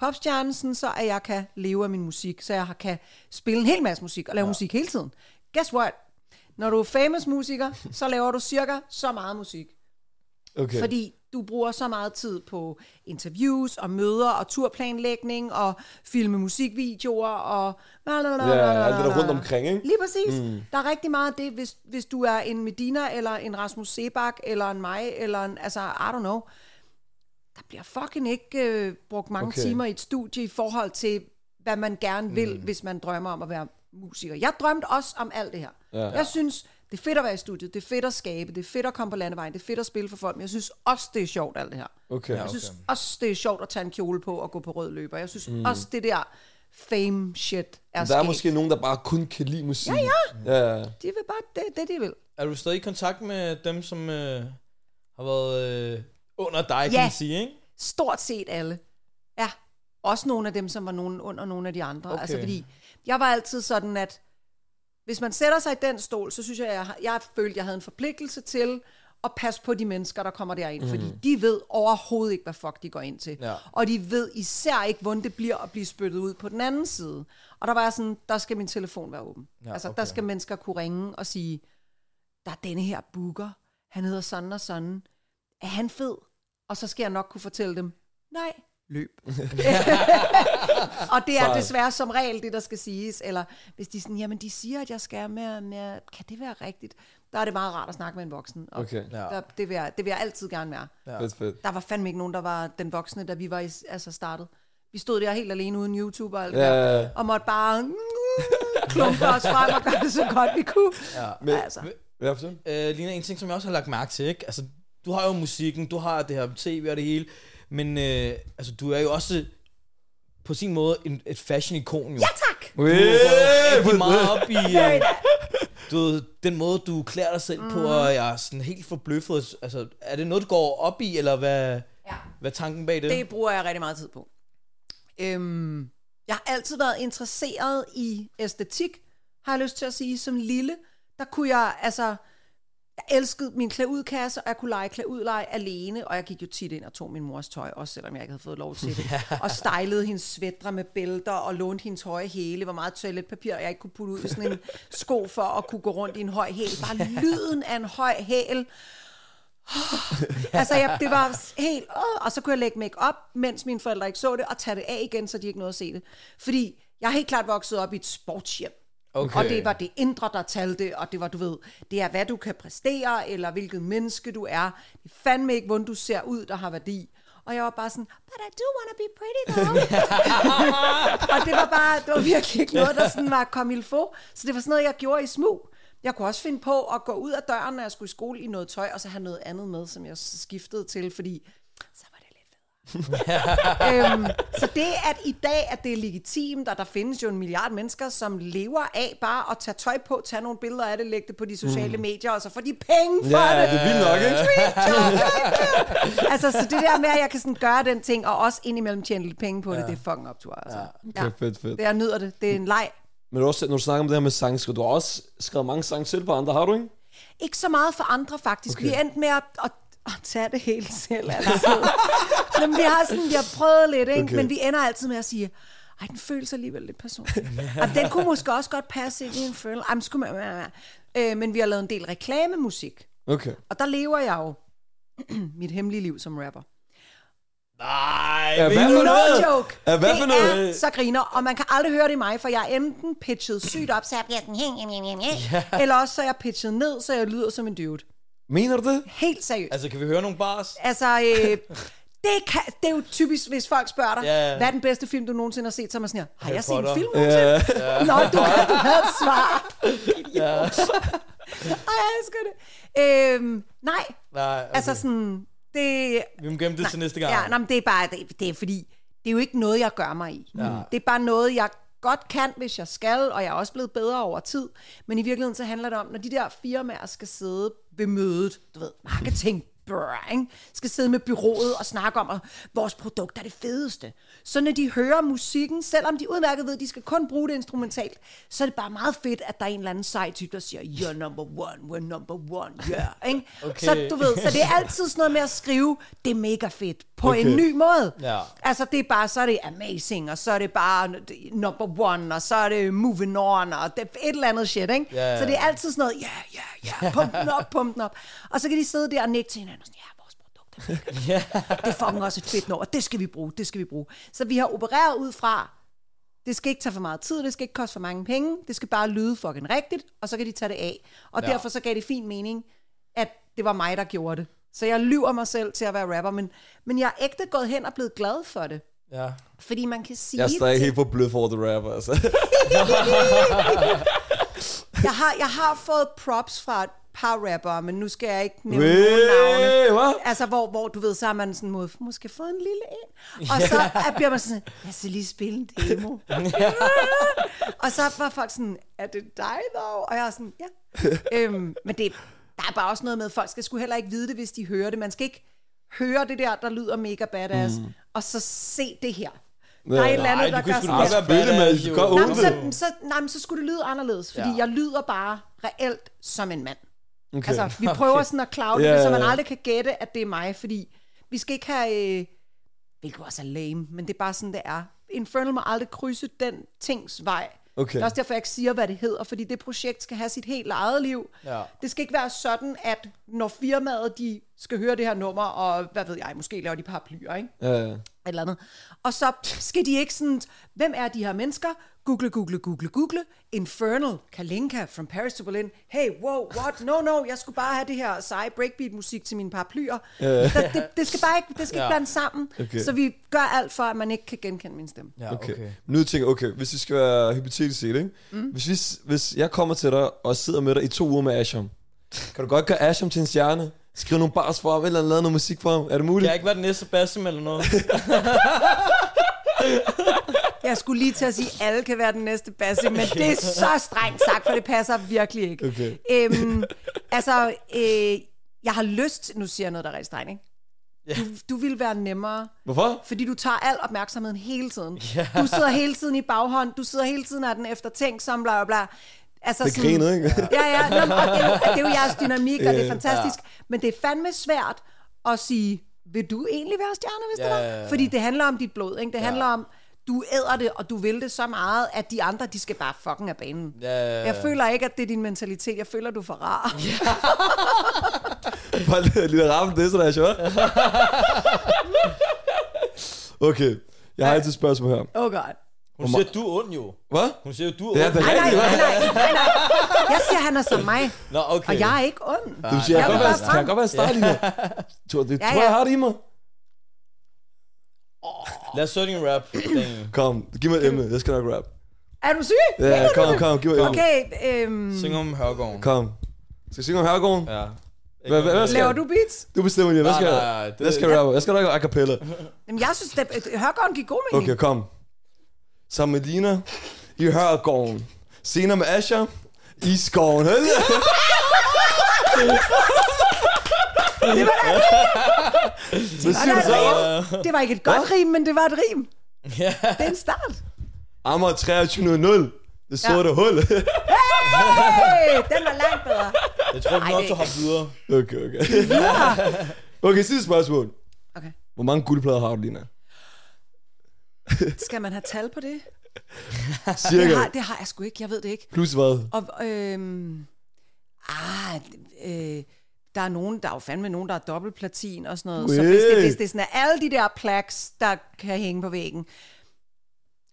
popstjernen, sådan så at jeg kan leve af min musik, så jeg har- kan spille en hel masse musik og lave ja. musik hele tiden. Guess what? Når du er famous musiker, så laver du cirka så meget musik. Okay. Fordi du bruger så meget tid på interviews og møder og turplanlægning og filme musikvideoer og... Ja, alt det der rundt omkring, ikke? Lige præcis. Mm. Der er rigtig meget af det, hvis, hvis du er en Medina eller en Rasmus Sebak eller en mig eller en... Altså, I don't know. Der bliver fucking ikke øh, brugt mange Okay. okay. timer i et studie i forhold til, hvad man gerne vil, mm. hvis man drømmer om at være musiker. Jeg drømte også om alt det her. Ja. Jeg synes, det er fedt at være i studiet, det er fedt at skabe, det er fedt at komme på landevejen, det er fedt at spille for folk, men jeg synes også, det er sjovt alt det her. Okay. Jeg synes også, det er sjovt at tage en kjole på og gå på rød løber. Jeg synes mm. også, det der fame shit er Der er skægt. måske nogen, der bare kun kan lide musik. Ja, ja. ja. De vil bare det, det de vil. Er du stadig i kontakt med dem, som øh, har været øh, under dig, kan Ja. man sige, ikke? Stort set alle. Ja. Også nogle af dem, som var nogen under nogle af de andre. Okay. Altså fordi, jeg var altid sådan, at hvis man sætter sig i den stol, så synes jeg, jeg, jeg følte, jeg havde en forpligtelse til at passe på de mennesker, der kommer derind. Mm. Fordi de ved overhovedet ikke, hvad fuck de går ind til. Ja. Og de ved især ikke, hvordan det bliver at blive spyttet ud på den anden side. Og der var jeg sådan, der skal min telefon være åben. Ja, altså, okay. der skal mennesker kunne ringe og sige, der er denne her booker, han hedder sådan og sådan. Er han fed? Og så skal jeg nok kunne fortælle dem, nej, løb. og det er desværre som regel det, der skal siges. Eller hvis de sådan, jamen de siger, at jeg skal med, med kan det være rigtigt? Der er det meget rart at snakke med en voksen. Og Okay. Ja. der, det, vil jeg, det vil jeg altid gerne være. Ja. Fedt, fedt. Der var fandme ikke nogen, der var den voksne, da vi var i, altså startet. Vi stod der helt alene uden YouTube og alt Ja, det ja, ja. der, og måtte bare mm, klumpe os frem og gøre det så godt vi kunne. Ja. Men, Altså. Hvad? Øh, Lina, en ting, som jeg også har lagt mærke til, ikke? Altså, du har jo musikken, du har det her tv og det hele, men øh, altså, du er jo også på sin måde en, et fashion-ikon, jo. Ja tak! Du går rigtig meget op i øh, du ved, den måde, du klæder dig selv på, og jeg er sådan helt forbløffet. Altså, er det noget, du går op i, eller hvad, Ja. hvad er tanken bag det? Det bruger jeg rigtig meget tid på. Øhm, jeg har altid været interesseret i æstetik, har jeg lyst til at sige. Som lille, der kunne jeg, altså, jeg elskede min klæudkasse, og jeg kunne lege klæudleje alene, og jeg gik jo tit ind og tog min mors tøj, også selvom jeg ikke havde fået lov til det. og stylede hendes svætre med bælter, og lånte hendes høje hæle, hvor meget toiletpapir jeg ikke kunne putte ud i sådan en sko for at kunne gå rundt i en høj hæl. Bare lyden af en høj hæl, altså, jeg, det var helt... Åh, og så kunne jeg lægge make op, mens mine forældre ikke så det, og tage det af igen, så de ikke nåede at se det. Fordi jeg er helt klart vokset op i et sportshjem. Okay. Og det var det indre, der talte, og det var, du ved, det er, hvad du kan præstere, eller hvilket menneske du er. Det er fandme ikke, hvordan du ser ud, der har værdi. Og jeg var bare sådan, but I do want to be pretty though. og det var bare, det var virkelig ikke noget, der sådan var kom il få. Så det var sådan noget, jeg gjorde i smug. Jeg kunne også finde på at gå ud af døren, når jeg skulle i skole i noget tøj, og så have noget andet med, som jeg skiftede til, fordi så var det lidt federe. øhm, så det, at i dag, at det er legitimt, og der findes jo en milliard mennesker, som lever af bare at tage tøj på, tage nogle billeder af det, lægge det på de sociale mm. medier, og så får de penge for Ja, det. det er vildt nok, ikke? altså, så det der med, at jeg kan sådan gøre den ting, og også indimellem tjene lidt penge på det, det er fucking optur. Altså. Ja. Okay, fedt, fedt. Det, jeg nyder det. Det er en leg. Men du også, når du snakker om det her med sangskrive, du har også skrevet mange sange selv på andre, har du ikke? Ikke så meget for andre, faktisk. Okay. Vi endte med at, at, at tage det helt selv, altid. Men vi har, sådan, vi har prøvet lidt, ikke? Okay. Men vi ender altid med at sige, ej, den føles alligevel lidt personlig. Og den kunne måske også godt passe ind i en følelse. Ej, men, skulle man, øh, men vi har lavet en del reklamemusik. Okay. Og der lever jeg jo mit hemmelige liv som rapper. Nej, Ja, hvad for No noget? joke. Ja, hvad for noget? er så griner, og man kan aldrig høre det i mig, for jeg er enten pitchet sygt op, så jeg bliver sådan, hing, eller også så er jeg pitchet ned, så jeg lyder som en dude. Mener du det? Helt seriøst. Altså, kan vi høre nogle bars? Altså, øh, det, kan, det er jo typisk, hvis folk spørger dig, Ja. hvad er den bedste film, du nogensinde har set, så er man sådan her, har Harry jeg set en film nogensinde? Ja. Nå, du kan du have et svar. Ej, jeg elsker det. Øhm, nej, Nej, okay. altså sådan, det... Vi må gemme det til næste gang. Ja, nej, men det er bare, det, det er fordi, det er jo ikke noget, jeg gør mig i. Ja. Det er bare noget, jeg godt kan, hvis jeg skal, og jeg er også blevet bedre over tid. Men i virkeligheden så handler det om, når de der firmaer skal sidde ved mødet, du ved, marketing, brr, ikke? skal sidde med byrådet og snakke om, at vores produkt er det fedeste. Så når de hører musikken, selvom de udmærket ved, at de skal kun bruge det instrumentalt, så er det bare meget fedt, at der er en eller anden sej type, der siger, you're number one, we're number one, yeah. Ikke? Okay. Så du ved, så det er altid sådan noget med at skrive, det er mega fedt, på okay. en ny måde. Ja. Altså det er bare, så er det amazing, og så er det bare number one, og så er det moving on, og det er et eller andet shit, ikke? Ja, ja. Så det er altid sådan noget, ja, ja, ja, pump den op, pump den op. Og så kan de sidde der og nikke til hinanden og sådan, ja, vores produkt er mega fedt. Det er fucking også et fedt nummer, det skal vi bruge, det skal vi bruge. Så vi har opereret ud fra, det skal ikke tage for meget tid, det skal ikke koste for mange penge, det skal bare lyde fucking rigtigt, og så kan de tage det af. Og Ja. derfor så gav det fin mening, at det var mig, der gjorde det. Så jeg lyver mig selv til at være rapper, men, men jeg er ægte gået hen og blevet glad for det. Ja. Fordi man kan sige... Jeg er stadig til- helt på blød for the rapper, altså. jeg, har, jeg har fået props fra et par rappere, men nu skal jeg ikke nævne nogen navne. Hvad? Altså, hvor, hvor du ved, så har man sådan må, måske fået en lille en. Og så er- bliver man sådan, jeg skal lige spille en demo. og så var folk sådan, er det dig dog? Og jeg er sådan, ja. øhm, men det, der er bare også noget med, at folk skal sgu heller ikke vide det, hvis de hører det. Man skal ikke høre det der, der lyder mega badass, mm. og så se det her. Der er et eller andet, Nej, der gør sgu sådan da her. Nej, åbne men det. så, så, nej, men så skulle det lyde anderledes, fordi ja. jeg lyder bare reelt som en mand. Okay. Altså, vi prøver Okay. sådan at cloude det, så man aldrig kan gætte, at det er mig, fordi vi skal ikke have, øh, hvilket også er lame, men det er bare sådan, det er. Infernal må aldrig krydse den tings vej. Okay. Det er også derfor, jeg ikke siger, hvad det hedder, fordi det projekt skal have sit helt eget liv. Ja. Det skal ikke være sådan, at når firmaet de skal høre det her nummer, og hvad ved jeg, måske laver de paraplyer, ikke? Ja, ja. Et eller andet. Og så skal de ikke sådan, hvem er de her mennesker? Google, google, google, google. Infernal, Kalinka, From Paris to Berlin. Hey, wow, what? No, no, jeg skulle bare have det her seje breakbeat musik til mine paraplyer. Det, det, det, skal bare ikke, det skal ikke Ja. blande sammen. Okay. Så vi gør alt for, at man ikke kan genkende min stemme. Ja, Okay. okay. okay. Nu tænker jeg, okay, hvis vi skal være hypotetisk set, ikke? Mm. Hvis, vi, hvis jeg kommer til dig og sidder med dig i to uger med Asham, kan du godt gøre Asham til en stjerne? Skrive nogle bars for ham, eller lave noget musik for ham? Er det muligt? Kan jeg ikke være den næste Basim eller noget? Jeg skulle lige til at sige, at alle kan være den næste Basse, men det er så strengt sagt, for det passer virkelig ikke. Okay. Øhm, altså, øh, jeg har lyst, nu siger jeg noget, der er rigtig strengt, ikke? Du, du vil være nemmere, Hvorfor? fordi du tager al opmærksomheden hele tiden. Ja. Du sidder hele tiden i baghånd, du sidder hele tiden af den eftertænksom, bla bla bla. Altså Det griner, ikke? Ja, ja, nå, og det, er jo, det er jo jeres dynamik, og det er Ja. fantastisk. Men det er fandme svært at sige, vil du egentlig være stjerne, hvis det Ja, var? ja, ja. Fordi det handler om dit blod, ikke? Det handler om, du æder det, og du vil det så meget, at de andre, de skal bare fucking af banen. Ja, ja, ja. Jeg føler ikke, at det er din mentalitet. Jeg føler, du er for rar. Bare lige- lige ramme det, så der er sjovt. Okay, jeg har altid et spørgsmål her. Oh god. Hun siger, du er ond jo. Hvad? Hun siger, du er Det er ond. det Nej, nej, rigtigt, nej, nej, nej, nej. Jeg siger, han er som mig, Nå, okay. og jeg er ikke ond. Du siger, jeg Jeg kan godt være, kan jeg godt være start i mig. Tror, det Ja, tror ja. jeg har det i mig. Lad os så din rap. Kom, giv mig et emne. Jeg skal nok rap. Er du syg? Ja, du kom, kom, giv mig et emne. Okay, øhm, Syng om Hørgården. Kom. Skal jeg synge om herregården? Ja. Hvad- hvad- hvad skal- laver du beats? Du bestemmer lige. Hvad skal nej, det- Hvad skal jeg rappe? Jeg skal nok a cappella. Jamen, jeg synes, at Hørgården giver god mening. Okay, kom. Sammen med Lina i herregården. Senere med Asher i skoven. Hvad siger du Og så? der er Det var ikke et godt rim, men det var et rim. Ja. Det er en start. Amager 2300. Det sorte Ja. hul. Hey, den var langt bedre. Jeg tror, du Ej, nok, det- du hoppe videre. Okay, okay. Okay, sidste spørgsmål. Okay. Hvor mange guldplader har du, Lina? Skal man have tal på det? Cirka. Det har, det har jeg sgu ikke, jeg ved det ikke. Plus hvad? Og, øhm, ah, øh, der er nogen, der er jo fandme nogen, der er dobbeltplatin og sådan noget. Så hvis det, hvis det er sådan, at alle de der plaques, der kan hænge på væggen.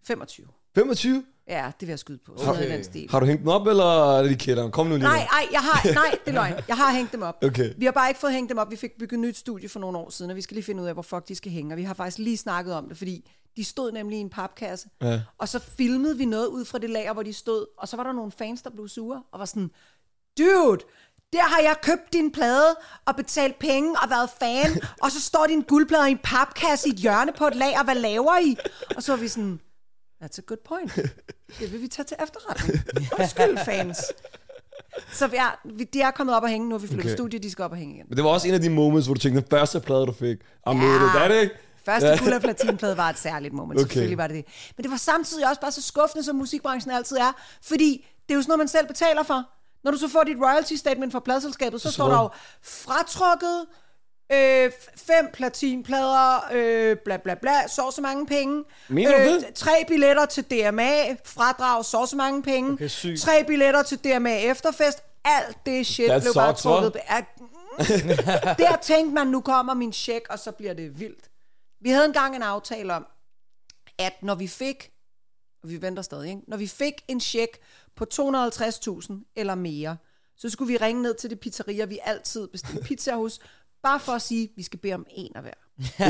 25. 25? Ja, det vil jeg skyde på. Sådan noget i den stil. Har du hængt dem op, eller er det de kælderen? Kom nu lige. Nej, nej, jeg har, nej, det er løgn. Jeg har hængt dem op. Okay. Vi har bare ikke fået hængt dem op. Vi fik bygget et nyt studie for nogle år siden, og vi skal lige finde ud af, hvor fuck de skal hænge. Og vi har faktisk lige snakket om det, fordi de stod nemlig i en papkasse. Ja. Og så filmede vi noget ud fra det lager, hvor de stod. Og så var der nogle fans, der blev sure og var sådan, dude, der har jeg købt din plade og betalt penge og været fan, og så står din guldplade i en papkasse i et hjørne på et lager. Hvad laver I? Og så var vi sådan, that's a good point. Det vil vi tage til efterretning. Undskyld, fans. Så ja, vi- de er kommet op og hænge. Nu har vi flyttet Okay. okay. studie, de skal op og hænge igen. Men det var også en af de moments, hvor du tænkte, den første plade, du fik. I'm Ja. ja. det, er det ikke? Første guld- og platinplade var et særligt moment, Okay. selvfølgelig var det det. Men det var samtidig også bare så skuffende, som musikbranchen altid er, fordi det er jo sådan noget, man selv betaler for. Når du så får dit royalty statement fra pladselskabet, så Så står der jo fratrukket øh, fem platinplader, øh, bla bla bla, så så mange penge. Mener du det? Tre billetter til DMA, fradrag, så så mange penge. Okay, tre billetter til DMA efterfest. Alt det shit That blev bare trukket. Der tænkte man, nu kommer min check, og så bliver det vildt. Vi havde engang en aftale om, at når vi fik, og vi venter stadig, ikke? når vi fik en check på 250.000 eller mere, så skulle vi ringe ned til det pizzeria, vi altid bestiller pizza hos, bare for at sige, at vi skal bede om en af hver.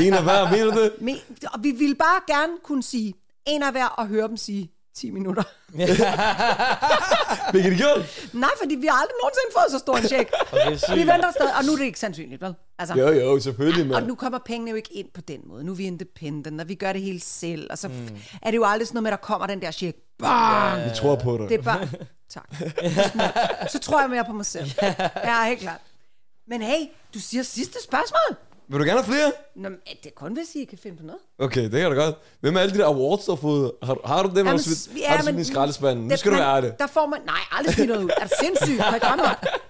En af hver, mener du det? Men, og vi ville bare gerne kunne sige en af hver, og høre dem sige 10 minutter. I det gjort? Nej, fordi vi har aldrig nogensinde fået så stor en check. Vi venter stadig, og nu er det ikke sandsynligt, vel? Altså, Jo, jo, selvfølgelig, Og mand. nu kommer pengene jo ikke ind på den måde. Nu er vi independent, og vi gør det hele selv. Og så mm. er det jo aldrig sådan noget med, at der kommer den der check. Bang! Vi tror på dig. Det er bare... Tak. Så tror jeg mere på mig selv. Ja, helt klart. Men hey, du siger sidste spørgsmål. Vil du gerne have flere? Nå, men det er kun, hvis I kan finde på noget. Okay, det kan da godt. Hvem er alle de der awards, du har fået? Har, du- har du dem, Jamen, smidt, ja, har du smidt i skraldespanden? Nu skal du man- være det. Der får man... Nej, aldrig smidt noget ud. Er du sindssyg?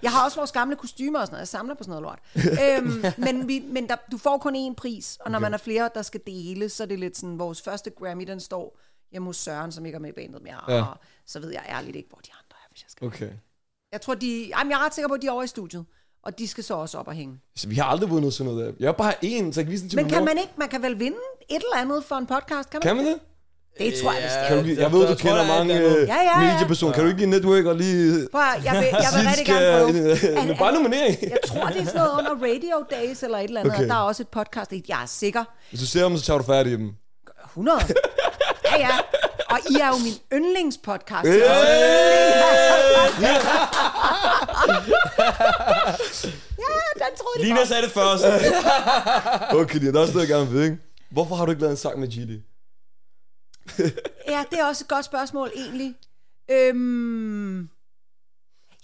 Jeg, har også vores gamle kostymer og sådan noget. Jeg samler på sådan noget lort. øhm, men vi, men der, du får kun én pris, og når okay. man er flere, der skal dele, så er det lidt sådan, vores første Grammy, den står hjemme hos Søren, som ikke er med i bandet mere. Ja. Ja. Og så ved jeg ærligt ikke, hvor de andre er, hvis jeg skal. Okay. Jeg tror, de... Jamen, jeg er ret sikker på, at de er over i studiet. Og de skal så også op og hænge. Så vi har aldrig vundet sådan noget der. Jeg har bare én, så jeg kan vise den til Men min kan mor. man ikke, man kan vel vinde et eller andet for en podcast, kan man? Kan man det? Det tror jeg, hvis det Kan er. du, jeg- jeg ved, jeg du tror, kender der er mange et eller andet. øh, Ja, ja, ja. mediepersoner. Kan du ikke give network og lige... Prøv at, jeg vil, jeg vil rigtig Sidske, gerne prøve. øh, Bare nominering. Jeg tror, det er sådan noget under Radio Days eller et eller andet. Okay. Okay. Der er også et podcast. Jeg er sikker. Hvis du ser dem, så tager du fat i dem. 100. Ja, ja. Og I er jo min yndlingspodcast. Hey! Ja, den troede de Lina sagde det først. Okay, det er også noget, jeg gerne vil, ikke? Hvorfor har du ikke lavet en sang med Gilly? Ja, det er også et godt spørgsmål, egentlig. Øhm,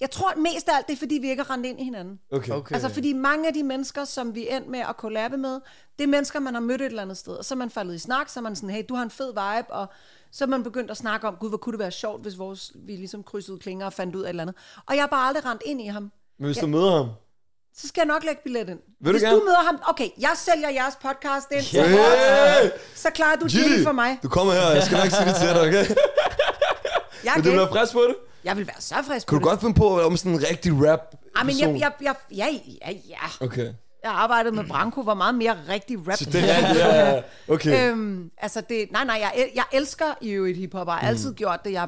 jeg tror mest af alt, det er, fordi vi ikke har rendt ind i hinanden. Okay. okay. Okay. Altså, fordi mange af de mennesker, som vi endte med at kollabe med, det er mennesker, man har mødt et eller andet sted. Og så er man faldet i snak, så er man sådan, hey, du har en fed vibe, og så er man begyndt at snakke om, gud, hvor kunne det være sjovt, hvis vores, vi ligesom krydsede klinger og fandt ud af et eller andet. Og jeg har bare aldrig rendt ind i ham. Men hvis du møder ham... Så skal jeg nok lægge billet ind. Vil du Hvis gerne? du møder ham, okay, jeg sælger jeres podcast ind til Hey! så klarer du Gilly, Gilly for mig. du kommer her, jeg skal nok sige det til dig, okay? Jeg, Men du bliver frisk på det? jeg vil være så frisk på Kan du det. godt finde på om sådan en rigtig rap Ah, men jeg, jeg, jeg, ja, ja, ja. Okay. Jeg arbejdede med Branko, var meget mere rigtig rap. Så det er ja, ja. Okay. Øhm, altså det, nej, nej, jeg, jeg elsker i øvrigt hiphop, og har altid Mm. gjort det. Jeg,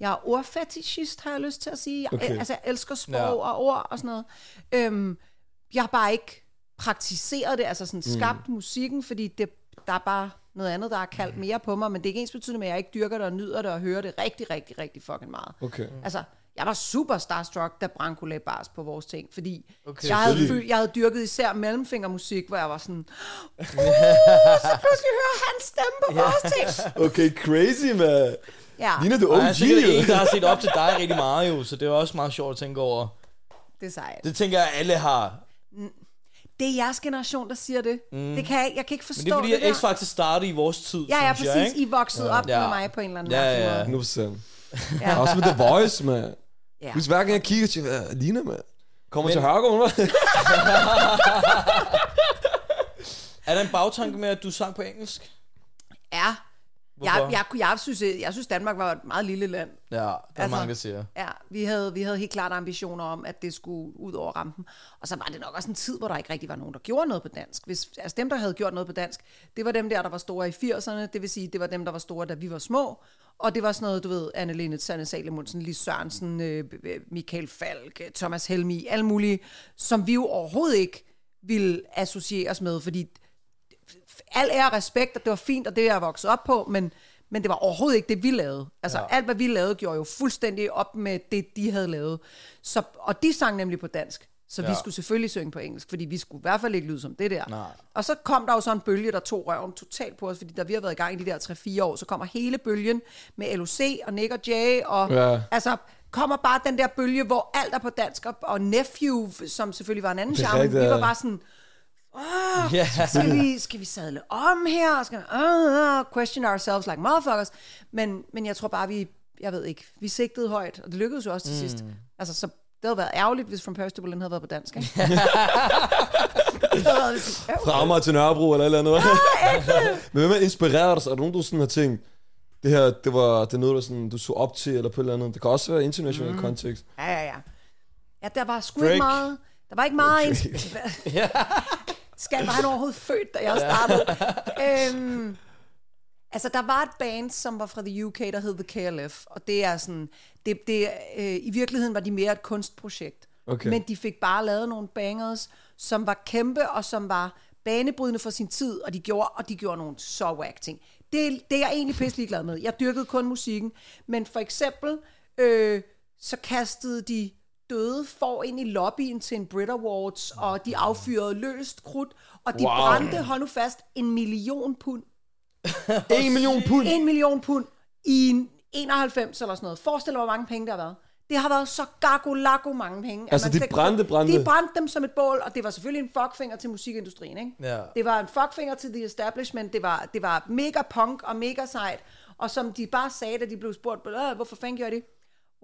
jeg er ordfetishist, har jeg lyst til at sige. Jeg, Okay. Altså, jeg elsker sprog Ja. og ord og sådan noget. Øhm, jeg har bare ikke praktiseret det, altså sådan Mm. skabt musikken, fordi det, der er bare noget andet, der er kaldt mere på mig, men det er ikke ens betydende med, at jeg ikke dyrker det og nyder det og hører det rigtig, rigtig, rigtig fucking meget. Okay. Altså, jeg var super starstruck, da Branko lagde bars på vores ting, fordi Okay. jeg, havde følt, jeg havde dyrket især mellemfingermusik, hvor jeg var sådan, uh, så pludselig hører han stemme på vores ting. Okay, crazy, man. Ja, Lina, du er Og OG, jeg er sikkert en, der har set op til dig rigtig meget jo, så det er også meget sjovt at tænke over. det er sejt. Det tænker jeg, alle har. Det er jeres generation, der siger det. Mm. Det kan jeg, ikke- jeg kan ikke forstå Men det er fordi, det at. X-Factor startede i vores tid, Ja, ja, synes jeg, præcis. ikke? I voksede op Ja. med mig på en eller anden Ja, mærkelig ja. måde. Nu sen. Ja. Også med The Voice, man. Ja. Hvis hver gang jeg kigger til uh, Lina, man. Kommer Men- til Hørgården, man. Er der en bagtanke med, at du sang på engelsk? Ja. Hvorfor? Jeg, jeg, jeg, synes, jeg synes, Danmark var et meget lille land. Ja, der er Altså- mange, der siger. Ja, vi havde, vi havde helt klart ambitioner om, at det skulle ud over rampen. Og så var det nok også en tid, hvor der ikke rigtig var nogen, der gjorde noget på dansk. Hvis, altså dem, der havde gjort noget på dansk, det var dem der, der var store i 80'erne. Det vil sige, det var dem, der var store, da vi var små. Og det var sådan noget, du ved, Anne-Lene, Sanne Salemonsen, Lis Sørensen, øh, Michael Falk, øh, Thomas Helmi, alle mulige, som vi jo overhovedet ikke ville associeres med, fordi al ære og respekt, at det var fint, og det er jeg vokset op på, men, men det var overhovedet ikke det, vi lavede. Altså, ja. alt, hvad vi lavede, gjorde jo fuldstændig op med det, de havde lavet. Så, og de sang nemlig på dansk, så ja. vi skulle selvfølgelig synge på engelsk, fordi vi skulle i hvert fald ikke lyde som det der. Nej. Og så kom der jo så en bølge, der tog røven totalt på os, fordi da vi har været i gang i de der 3-4 år, så kommer hele bølgen med LOC og Nick og Jay, og Ja. altså kommer bare den der bølge, hvor alt er på dansk, og, og Nephew, som selvfølgelig var en anden charme, vi var bare sådan, Ja. skal vi, skal vi sadle om her? Skal vi, uh, uh, question ourselves like motherfuckers? Men, men jeg tror bare, vi, jeg ved ikke, vi sigtede højt, og det lykkedes jo også til mm. sidst. Altså, så det havde været ærgerligt, hvis From Paris to Berlin havde været på dansk. Fra Amager til Nørrebro eller et eller andet. Men hvem er inspireret dig? Er der nogen, du sådan har tænkt, det her, det var det er noget, du, sådan, du så op til, eller på et eller andet. Det kan også være international mm. kontekst. Ja, ja, ja. Ja, der var sgu Drake. ikke meget... Der var ikke meget... Drake. Insp- Skal var han overhovedet født, da jeg startede? øhm, altså, der var et band, som var fra the UK, der hed The KLF. Og det er sådan... Det, det, øh, I virkeligheden var de mere et kunstprojekt. Okay. Men de fik bare lavet nogle bangers, som var kæmpe, og som var banebrydende for sin tid, og de gjorde, og de gjorde nogle så whack ting. Det, det er jeg egentlig pisselig glad med. Jeg dyrkede kun musikken, men for eksempel, øh, så kastede de døde får ind i lobbyen til en Brit Awards, og de affyrede løst krudt, og de Wow. brændte, hold nu fast, en million pund. En million pund. En million pund i en 91 eller sådan noget. Forestil dig, hvor mange penge der har været. Det har været så gago mange penge. at Altså, man de brændte- brændte. De brændte dem som et bål, og det var selvfølgelig en fuckfinger til musikindustrien, ikke? Ja. Det var en fuckfinger til the establishment, det var, det var mega punk og mega sejt, og som de bare sagde, da de blev spurgt, "Øh, hvorfor fanden gjorde de?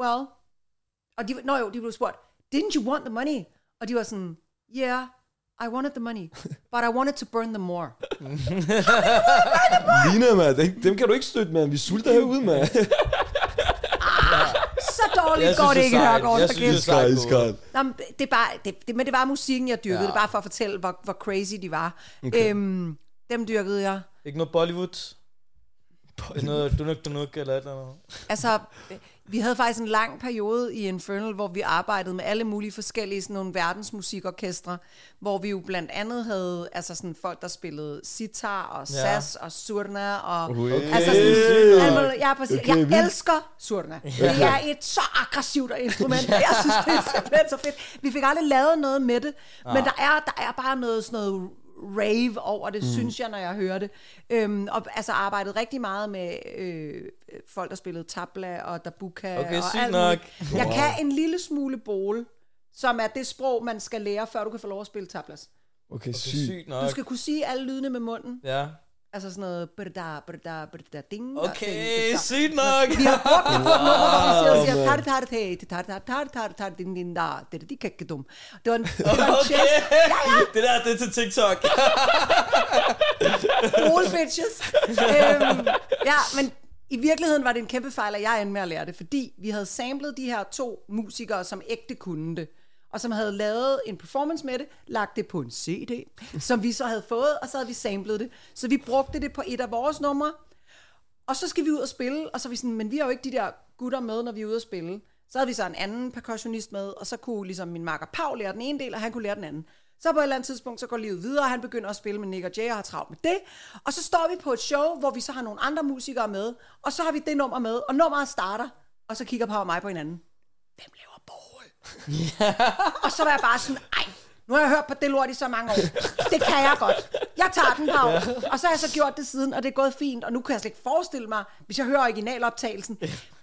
Well, og de, nå jo, de blev spurgt, didn't you want the money? Og de var sådan, yeah, I wanted the money, but I wanted to burn them more. Lina, man. Dem, dem kan du ikke støtte, man. Vi sulter herude, man. Så dårligt Jeg går synes, det ikke. Hørgård. Jeg synes, det er sejt. Nå, men det er bare, det, det, men det var musikken, jeg dyrkede. Ja. Det er bare for at fortælle, hvor, hvor crazy de var. Okay. Øhm, dem dyrkede jeg. Ikke noget Bollywood? Bollywood. Noget dunuk dunuk eller et eller andet? Altså, vi havde faktisk en lang periode i Infernal, hvor vi arbejdede med alle mulige forskellige sådan nogle verdensmusikorkestre, hvor vi jo blandt andet havde altså sådan folk, der spillede sitar og Ja. sas og surna og... Okay. Altså sådan, mulige- ja, præcis. Okay, jeg elsker surna. Det er et så aggressivt instrument. Jeg synes, det er simpelthen så fedt. Vi fik aldrig lavet noget med det, men der er, der er bare noget sådan noget rave over det, mm. synes jeg, når jeg hører det. Øhm, og altså arbejdet rigtig meget med øh, folk, der spillede tabla og dabuka Okay, og alt nok. muligt. Jeg kan en lille smule bole, som er det sprog, man skal lære, før du kan få lov at spille tablas. Okay, Det er sygt. sygt nok. Du skal kunne sige alle lydene med munden. Ja. Altså sådan noget... brda, brda, brda, ding, og Okay, sygt nok. Vi har brugt det på et nummer, hvor vi siger, siger tar tar te, tar tar tar tar tar din din da, det er de kække dum. Det var en, det var en Okay. Ja, ja, Det der, det er til TikTok. all bitches. øhm, ja, men i virkeligheden var det en kæmpe fejl, at jeg endte med at lære det, fordi vi havde samlet de her to musikere, som ægte kunne det, og som havde lavet en performance med det, lagt det på en CD, som vi så havde fået, og så havde vi samlet det. Så vi brugte det på et af vores numre, og så skal vi ud og spille, og så er vi sådan, men vi har jo ikke de der gutter med, når vi er ude og spille. Så havde vi så en anden percussionist med, og så kunne ligesom min makker Paul lære den ene del, og han kunne lære den anden. Så på et eller andet tidspunkt, så går livet videre, og han begynder at spille med Nick og Jay, og har travlt med det. Og så står vi på et show, hvor vi så har nogle andre musikere med, og så har vi det nummer med, og nummeret starter, og så kigger Paul og mig på hinanden. Hvem laver? og så var jeg bare sådan, ej, nu har jeg hørt på det lort i så mange år. Det kan jeg godt. Jeg tager den, Pau. Og så har jeg så gjort det siden, og det er gået fint. Og nu kan jeg slet ikke forestille mig, hvis jeg hører originaloptagelsen,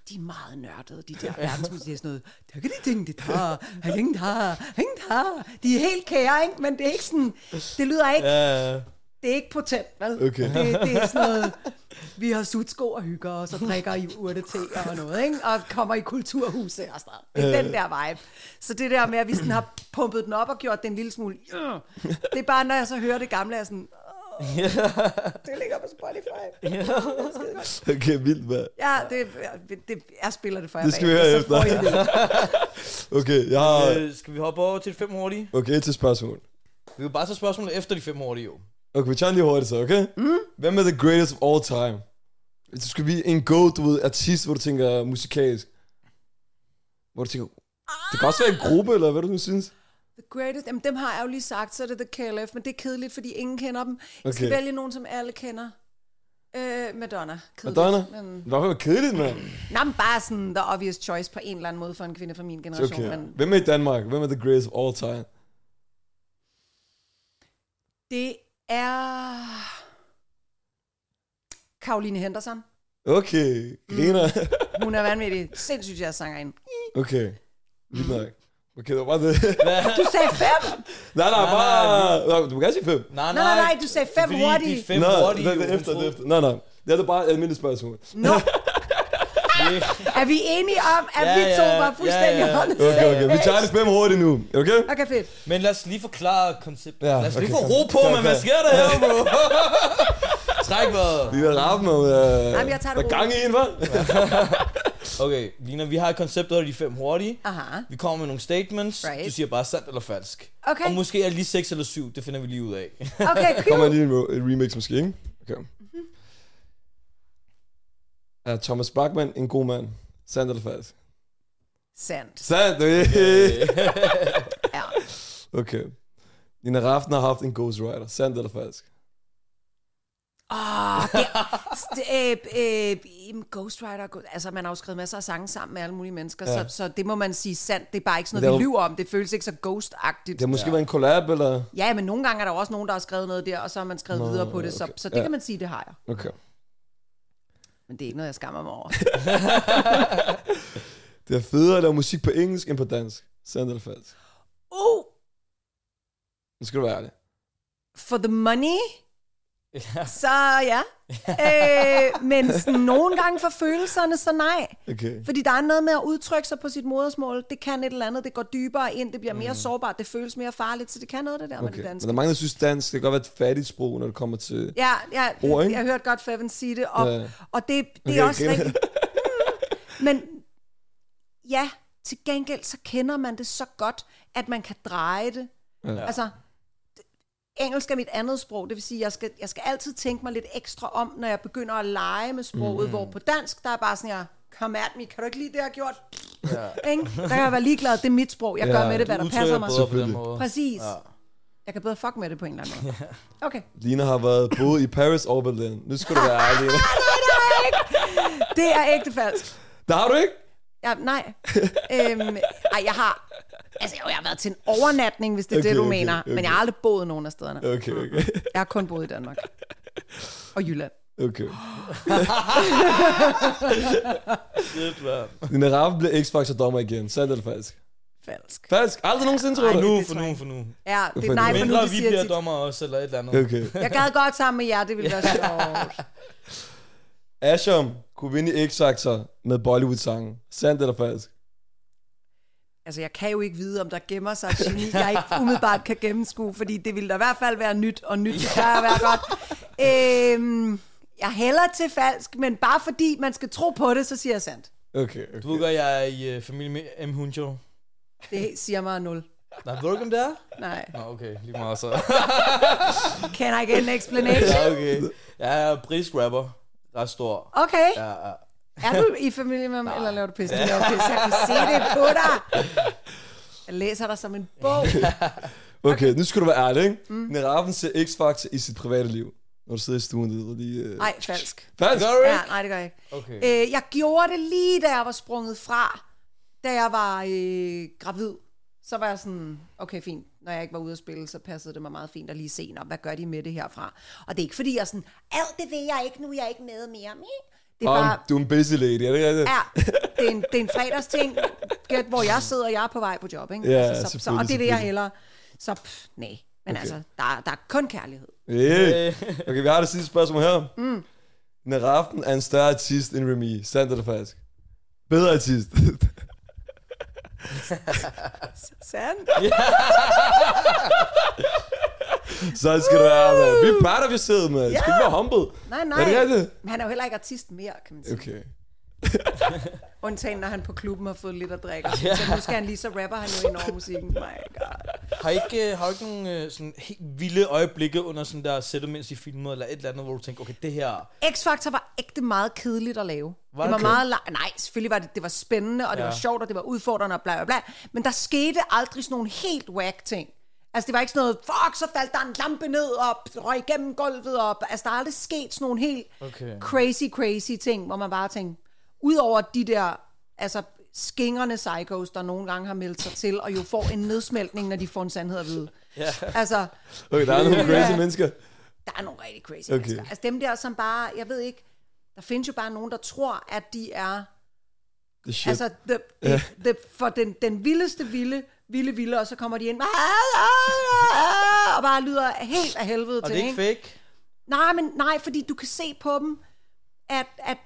de er meget nørdede, de der verdensmusik. Det er sådan noget, der kan de ting, det tager, hæng der, hæng der. De er helt kære, ikke? Men det er ikke sådan, det lyder ikke, Ja. Det er ikke potent, vel? Okay. Det, det er sådan noget, vi har sutsko og hygger os, og drikker i urtete og noget, ikke? Og kommer i kulturhuset og sådan noget. Det er den der vibe. Så det der med, at vi sådan har pumpet den op og gjort den en lille smule, øh, det er bare, når jeg så hører det gamle, er jeg sådan, det ligger på Spotify. Okay, vildt, hvad? Ja, det, det, jeg spiller det for jer Det skal vi høre efter. Okay, jeg har... Øh, skal vi hoppe over til fem hurtige? Okay, til spørgsmål. Vi vil bare tage spørgsmålet efter de fem hurtige, jo. Okay, vi tager lige hurtigt så, okay? Mm. Hvem er the greatest of all time? Hvis du skal blive en go, du ved, artist, hvor du tænker musikalsk. Hvor du tænker, det kan også være en gruppe, eller hvad du nu synes. The greatest, jamen dem har jeg jo lige sagt, så er det The KLF, men det er kedeligt, fordi ingen kender dem. Jeg skal Okay. vælge nogen, som alle kender. Øh, Madonna. Kedeligt, Madonna? Men, Hvorfor var kedeligt, mand? nej, men bare sådan the obvious choice på en eller anden måde for en kvinde fra min generation. Okay. Men Hvem er i Danmark? Hvem er the greatest of all time? det er... Karoline Henderson. Okay, griner. Hun er vanvittig. Sindssygt jazzsangerinde. okay, vildt nok. Okay, det var bare det. Du sagde fem! nej, nej, bare... Nej, du må gerne sige fem. Nej, Nej, nej, nej, du sagde fem fordi hurtige. de fem Nå, hurtige, det, er efter, det er efter. Nej, nej. Det er bare et almindeligt spørgsmål. Nå, er vi enige om, at Ja, vi to ja, var fuldstændig ja, ja. Okay, okay. Vi tager det fem hurtigt nu. Okay? Okay, fedt. Men lad os lige forklare konceptet. Ja, lad os lige okay, få kom. ro på, Kom, men hvad sker der her, bro? Træk vejret. Vi er rappen om... Uh, Jamen, jeg tager det der gang i en, hva'? Okay, Lina, vi har et koncept, der er de fem hurtige. Aha. Vi kommer med nogle statements. Right. Du siger bare sandt eller falsk. Okay. Og måske er det lige 6 eller 7, det finder vi lige ud af. Okay, Kommer cool. lige en, ro- en remix måske, ikke? Okay. Er Thomas Bachmann en god mand? Sandt eller falsk? Sandt. Sandt! Okay. Ja. okay. Nina Raften har haft en ghostwriter. Sandt eller falsk? Åh, det, det, øh, øh, Ghost Rider, altså man har jo skrevet masser af sange sammen med alle mulige mennesker, Ja. så, så det må man sige sandt. Det er bare ikke sådan noget, vi er lyver om. Det føles ikke så ghost-agtigt. Det har måske ja. været en collab, eller? Ja, men nogle gange er der også nogen, der har skrevet noget der, og så har man skrevet Nå, videre på det, så, så det Ja. kan man sige, det har jeg. Okay. Men det er ikke noget, jeg skammer mig over. Det er federe at lave musik på engelsk end på dansk. Sandt eller falsk? Uh, Nu skal du være ærlig. for the money, Ja. så ja. øh, men sådan, nogle gange for følelserne, så nej. Okay. Fordi der er noget med at udtrykke sig på sit modersmål. Det kan et eller andet, det går dybere ind, det bliver mere sårbart, det føles mere farligt, så det kan noget det der okay. med okay. det Men danske. der er mange, der synes, dansk det kan godt være et fattigt sprog, når det kommer til... Ja, ja Ord, ikke? jeg har hørt godt Feven sige det, og, Ja. og det, det Okay, er også griner. rigtigt. Mm, men ja, til gengæld så kender man det så godt, at man kan dreje det. Ja. Altså, engelsk er mit andet sprog, det vil sige, jeg skal, jeg skal altid tænke mig lidt ekstra om, når jeg begynder at lege med sproget, mm. hvor på dansk, der er bare sådan, jeg, come at me, kan du ikke lide det, jeg har gjort? Ja. Ikke? Der kan jeg være ligeglad, det er mit sprog, jeg Ja, gør med det, hvad der passer mig. på den måde. Præcis. Ja. Jeg kan bedre fuck med det på en eller anden måde. Okay. Lina har været boet i Paris og Berlin. Nu skal du være ærlig. Det er ægte falsk. Der har du ikke? Ja, nej. øhm, ej, jeg har... Altså, jo, jeg har været til en overnatning, hvis det er okay, det, du okay, mener. okay. Men jeg har aldrig boet nogen af stederne. Okay, okay. Jeg har kun boet i Danmark. Og Jylland. Okay. Shit, mand. Lina Raffen bliver X-Factor dommer igen. Sandt eller falsk? Falsk. Falsk? Aldrig nogensinde, tror du? nu- for nu, for nu. Ja, det, Hvorfor nej, for nu, Mindre det vi siger bliver dommer også, eller et eller andet. Okay. Jeg gad godt sammen med jer, det ville være sjovt. Asham kunne vinde X-Factor med Bollywood-sangen. Sandt eller falsk? Altså, jeg kan jo ikke vide, om der gemmer sig et geni, jeg ikke umiddelbart kan gennemskue, fordi det ville da i hvert fald være nyt, og nyt kan jeg være godt. Øhm, jeg hælder til falsk, men bare fordi man skal tro på det, så siger jeg sandt. Okay, okay. Du ved godt, jeg er i uh, familie med M. Huncho. Det siger mig nul. Nej, ved du ikke, om det er? Nej. Nå, okay, lige meget så. Can I get an explanation? ja, okay. Jeg er britisk rapper. Ret stor. Okay. Ja, ja. Er du i familie med mig, eller laver du pisse? Du laver pisse. Jeg kan se det på dig. Jeg læser dig som en bog. Okay, nu skal du være ærlig, ikke? Mm. Lina Raffen ser X-Factor i sit private liv. Når du sidder i stuen, det lige... Uh... Nej, falsk. Falsk? Gør du Ja, ikke? nej, det gør jeg ikke. Okay. Øh, jeg gjorde det lige, da jeg var sprunget fra, da jeg var øh, gravid. Så var jeg sådan, okay, fint. Når jeg ikke var ude at spille, så passede det mig meget fint at lige se, nå, hvad gør de med det herfra? Og det er ikke fordi, jeg er sådan, alt det vil jeg ikke, nu er jeg ikke med mere. Det er Om, bare, du er en busy lady, er det ikke rigtigt? ja, det er en, det er en fredagsting, gæt, hvor jeg sidder, og jeg er på vej på job, ikke? Ja, altså, så, så, og det vil jeg selvfølgelig. hellere. Så pff, nej. Men okay. altså, der, der er kun kærlighed. Yeah. Okay, vi har det sidste spørgsmål her. Mm. Lina Raffen er en større artist end Remy. Sandt eller falsk? Bedre artist. Sandt. Så skal du være, man. Vi er proud of yourself, man. Du skal Ja. ikke være humble. Nej, nej. Er det rigtigt? Men han er jo heller ikke artist mere, kan man sige. Okay. Undtagen, når han på klubben har fået lidt at drikke. sådan, Så nu skal han lige, så rapper han jo ind over musikken. My God. Har I ikke, øh, har ikke nogle øh, sådan helt vilde øjeblikke under sådan der sættet, mens I filmede, eller et eller andet, hvor du tænker, okay, det her... X-Factor var ægte meget kedeligt at lave. Var det var det? meget la- Nej, selvfølgelig var det, det var spændende, og det Ja. var sjovt, og det var udfordrende, og bla bla bla. Men der skete aldrig sådan nogle helt whack ting. Altså, det var ikke sådan noget, fuck, så faldt der en lampe ned, og røg igennem gulvet, og altså, der er aldrig sket sådan nogle helt Okay. crazy, crazy ting, hvor man bare tænker, udover de der, altså, skingerne psychos, der nogle gange har meldt sig til, og jo får en nedsmeltning, når de får en sandhed at vide. Ja. Altså, Okay, der er nogle crazy Ja. mennesker. der er nogle rigtig crazy Okay. mennesker. Altså dem der, som bare, jeg ved ikke, der findes jo bare nogen, der tror, at de er, The shit. altså the, the, the, for den, den vildeste vilde, vilde, vilde, og så kommer de ind, og bare lyder helt af helvede Og til, det er ikke fake? Nej, men nej, fordi du kan se på dem, at, at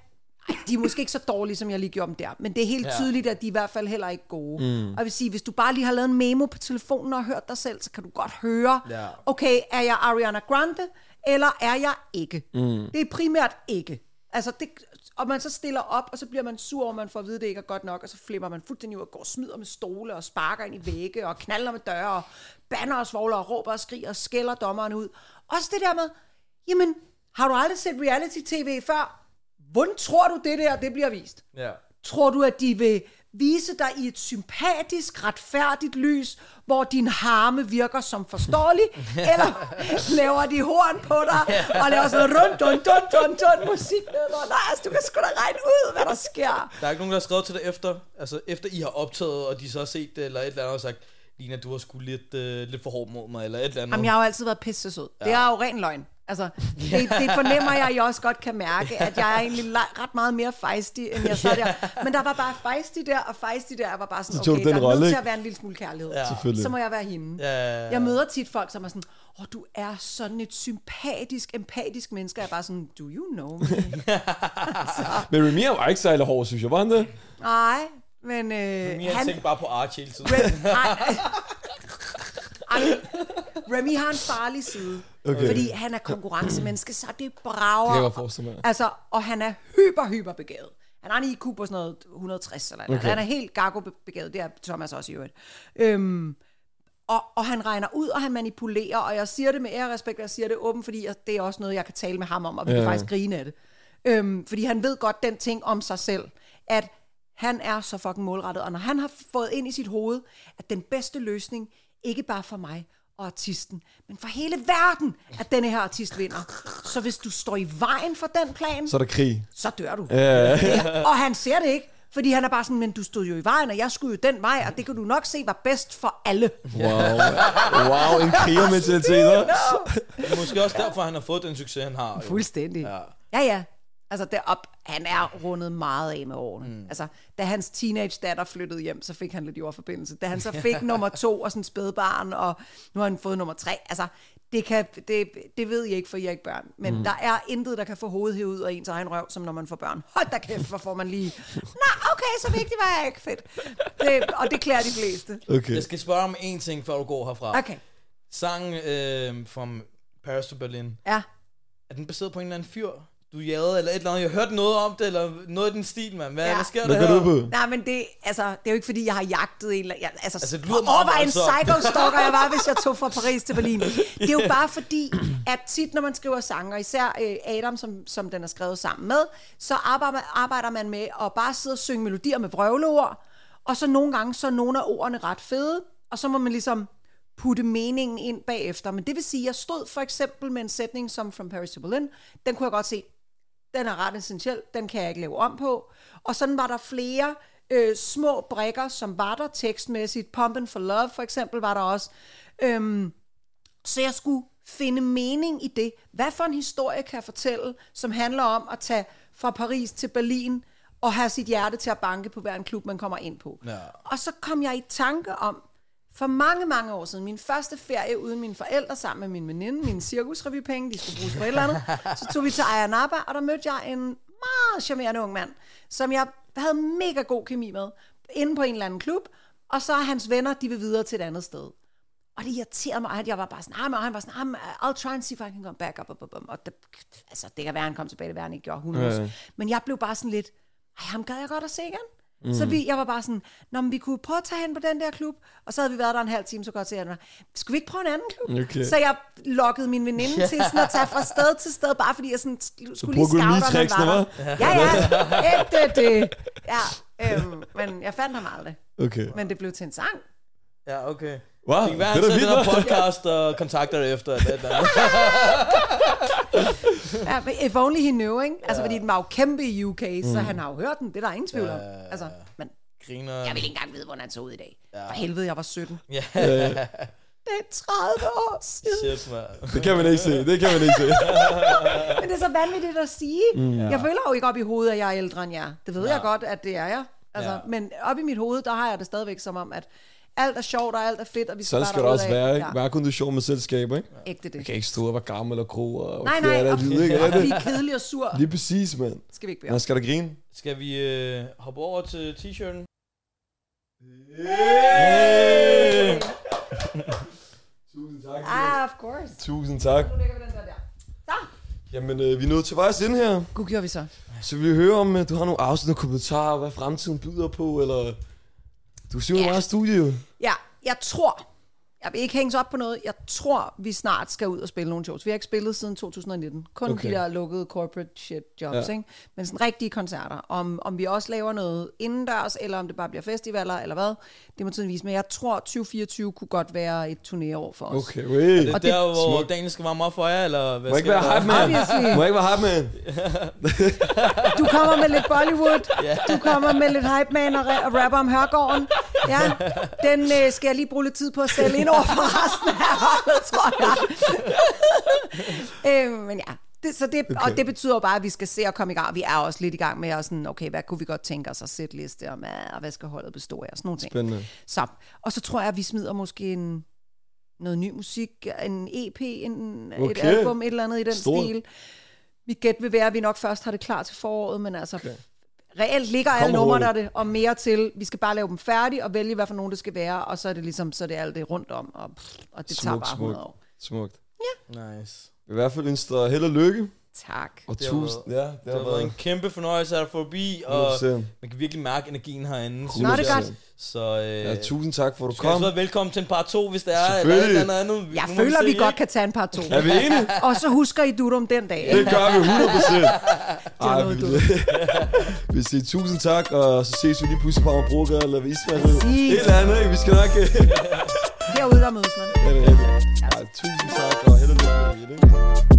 ej, de er måske ikke så dårlige, som jeg lige gjorde dem der, men det er helt Ja. tydeligt, at de i hvert fald heller ikke gode. Mm. Og jeg vil sige, hvis du bare lige har lavet en memo på telefonen og hørt dig selv, så kan du godt høre, Ja. okay, er jeg Ariana Grande, eller er jeg ikke? Mm. Det er primært ikke. Altså, det, og man så stiller op, og så bliver man sur at man får at vide, at det ikke er godt nok, og så flipper man fuldstændig ud og går og smider med stole, og sparker ind i vægge, og knaller med døre, og banner og svogler, og råber og skriger, og skælder dommeren ud. Også det der med, jamen, har du aldrig set reality-tv før? Hvordan tror du, det der, det bliver vist? Ja. Tror du, at de vil vise dig i et sympatisk, retfærdigt lys, hvor din harme virker som forståelig? eller laver de horn på dig, og laver sådan rund, dun, dun, dun, dun, musik? Nej, altså, du kan sgu da regne ud, hvad der sker. Der er ikke nogen, der har skrevet til dig efter, altså efter I har optaget, og de så har set det, eller et eller andet, og sagt, Lina, du har sgu lidt, øh, lidt for hård mod mig, eller et eller andet. Jamen, jeg har jo altid været pisse sød. Det er jo ren løgn. Altså, det, det fornemmer jeg, at I også godt kan mærke, at jeg er egentlig ret meget mere fejsty, end jeg så der. Men der var bare fejsty der, og fejsty der. Jeg var bare sådan, okay, der er nødt til at være en lille smule kærlighed. Ja. Så må jeg være hende. Ja. Jeg møder tit folk, som er sådan, åh, oh, du er sådan et sympatisk, empatisk menneske. Jeg er bare sådan, do you know me? Men Remy var ikke særlig hård, synes jeg. Var han det? Nej, men øh, Mia han... tænkte bare på Archie hele tiden. Rem, Ej, Remy har en farlig side. Okay. Fordi han er konkurrencemenneske, så det Det kan brager. jeg forestille mig. Altså, og han er hyper, hyper begavet. Han har en IQ på sådan noget 160 eller okay. Han er helt gargo-begavet, det er Thomas også i øvrigt. Øhm, og, og han regner ud, og han manipulerer, og jeg siger det med ære og respekt, og jeg siger det åbent, fordi jeg, det er også noget, jeg kan tale med ham om, og vi ja. kan faktisk grine af det. Øhm, fordi han ved godt den ting om sig selv, at han er så fucking målrettet, og når han har fået ind i sit hoved, at den bedste løsning, ikke bare for mig og artisten, men for hele verden, at denne her artist vinder. Så hvis du står i vejen for den plan, Så er der krig. så dør du. Ja. Ja, og han ser det ikke, fordi han er bare sådan, men du stod jo i vejen, og jeg skulle jo den vej, og det kan du nok se var bedst for alle. Wow. Wow, en krigermentalitet, er måske også derfor, han har fået den succes, han har. Jo. Fuldstændig. Ja. Ja, ja. Altså, det op, han er rundet meget af med årene. Mm. Altså, da hans teenage datter flyttede hjem, så fik han lidt jordforbindelse. Da han så fik nummer to og sådan spædbarn, og nu har han fået nummer tre. Altså, det, kan, det, det ved jeg ikke, for jeg er ikke børn. Men mm. der er intet, der kan få hovedet ud af ens egen røv, som når man får børn. Hold da kæft, hvor får man lige... Nå, okay, så vigtigt var jeg ikke. Fedt. Det, og det klæder de fleste. Okay. Jeg skal spørge om en ting, før du går herfra. Okay. Sangen øh, from Paris to Berlin, Ja. er den baseret på en eller anden fyr, du jagede, eller et eller andet? Jeg har hørt noget om det, eller noget i den stil, mand. Hvad, Ja. hvad sker Hvad der her? du? Nej, men det, altså, det er jo ikke, fordi jeg har jagtet en eller jeg, altså, Altså, det lyder meget overvej en psycho-stalker, jeg var, hvis jeg tog fra Paris til Berlin. Det er jo bare fordi, at tit, når man skriver sange, og især øh, Adam, som, som den er skrevet sammen med, så arbejder man, arbejder man med at bare sidde og synge melodier med vrøvleord, og så nogle gange, så er nogle af ordene ret fede, og så må man ligesom putte meningen ind bagefter. Men det vil sige, at jeg stod for eksempel med en sætning som From Paris to Berlin, den kunne jeg godt se, den er ret essentiel, den kan jeg ikke lave om på. Og sådan var der flere øh, små brækker, som var der tekstmæssigt. Pumpin' for Love for eksempel var der også. Øhm, så jeg skulle finde mening i det. Hvad for en historie kan jeg fortælle, som handler om at tage fra Paris til Berlin og have sit hjerte til at banke på hver en klub, man kommer ind på. Ja. Og så kom jeg i tanke om, for mange, mange år siden, min første ferie uden mine forældre, sammen med min veninde, mine cirkusrevypenge, de skulle bruges på et eller andet, så tog vi til Ayia Napa, og der mødte jeg en meget charmerende ung mand, som jeg havde mega god kemi med, inde på en eller anden klub, og så hans venner, de vil videre til et andet sted. Og det irriterede mig, at jeg var bare sådan, ah, men han var sådan, ah, I'll try and see if I can come back up, up, up, up. Og det, altså, det kan være, han kom tilbage, det være, han ikke gjorde 100. Ja, ja. Men jeg blev bare sådan lidt, ej, ham gad jeg godt at se igen. Mm. Så vi, jeg var bare sådan, Nå, men vi kunne prøve at tage hen på den der klub, og så havde vi været der en halv time, så godt se, at skulle vi ikke prøve en anden klub? Okay. Så jeg lokkede min veninde til sådan at tage fra sted til sted, bare fordi jeg sådan skulle skulle lige scoute, om han var der. Ja, ja, ægte det. Ja, øhm, men jeg fandt ham aldrig. Okay. Men det blev til en sang. Ja, okay. Wow, Det kan være, det han er hva'? podcast og kontakter efter. Eller, eller. Ja, men if only he knew, ikke? Altså, fordi den var jo kæmpe i UK, så han har jo hørt den. Det er der ingen tvivl om. Altså, men Griner. jeg vil ikke engang vide, hvordan han så ud i dag. For helvede, jeg var 17. Ja, Det er 30 år siden. shit, man. Det kan man ikke se, det kan man ikke se. Men det er så vanvittigt at sige. Mm, Jeg føler jo ikke op i hovedet, at jeg er ældre end jer. Det ved jeg godt, at det er jeg. Altså, Ja. Men op i mit hoved, der har jeg det stadigvæk som om, at alt er sjovt, og alt er fedt, og vi skal Sådan skal det også være, ikke? Hver er sjov med selskaber, ikke? ægte det. Jeg kan ikke stå og være gammel og gro og Nej, nej, og, ikke? Er og det? blive kedelig og sur. Lige præcis, mand. Skal vi ikke bede skal da grine. Skal vi øh, hoppe over til t-shirten? Tusind tak. Ah, of course. Tusind tak. Nu lægger vi den der der. Så. Jamen, øh, vi er nået til vejs ind her. Gud, gjorde vi så. Så vi vil høre om, øh, du har nogle afsnit og kommentarer, hvad fremtiden byder på, eller... Du jo Ja. meget studie, jo. Ja, jeg tror, jeg vil ikke hænges op på noget, jeg tror, vi snart skal ud og spille nogle shows. Vi har ikke spillet siden 2019. Kun Okay. de der lukkede corporate shit jobs, Ja. ikke? Men sådan rigtige koncerter. Om, om vi også laver noget indendørs, eller om det bare bliver festivaler, eller hvad, det må tiden vise. Men jeg tror, 2024 kunne godt være et turnéår for os. Okay, wait. Det er Og det- der, hvor Smukt. Daniel skal varme op for jer, eller hvad Må ikke skal være hype man? Obviously. Må ikke være hype man? Du kommer med lidt Bollywood, du kommer med lidt hype man og, ra- og rapper om Hørgården. Ja, den øh, skal jeg lige bruge lidt tid på at sælge ind over for resten af holdet, tror jeg. øh, men ja, det, så det, okay. Og det betyder jo bare, at vi skal se at komme i gang. Vi er også lidt i gang med at sådan, okay, hvad kunne vi godt tænke os at sætte liste om, og hvad skal holdet bestå af, og sådan nogle ting. Spændende. Så, og så tror jeg, at vi smider måske en, noget ny musik, en EP, en, okay. et album, et eller andet i den Stort. stil. Mit gæt vil være, at vi nok først har det klar til foråret, men altså, okay. Reelt ligger alle Kommer numre der det, og mere til. Vi skal bare lave dem færdige og vælge, hvad for nogen det skal være, og så er det ligesom, så er det alt det rundt om, og, pff, og det tager Smukt, bare smukt. 100 år. Smukt. Nice. I hvert fald ønsker held og lykke. Tak. Og Det har tusind, ja, det Det har har været en været kæmpe fornøjelse at få forbi, og 100%. man kan virkelig mærke energien herinde. Nå, det er godt. Så øh, Ja, tusind tak for, at du du skal kom. være velkommen til en par to, hvis det er, eller et eller andet andet. Jeg Nu føler, se, vi godt kan tage en par to. Er vi enige? Og så husker I Dudum den dag. Det gør vi 100%. Ej, noget vi, vi siger tusind tak, og så ses vi lige pludselig på Amagerbrogade, eller ved. Præcis. Et eller andet, ikke? Vi skal nok... Herude der mødes man. Ja, det er rigtigt. Ej, tusind tak, og held og lykke med det?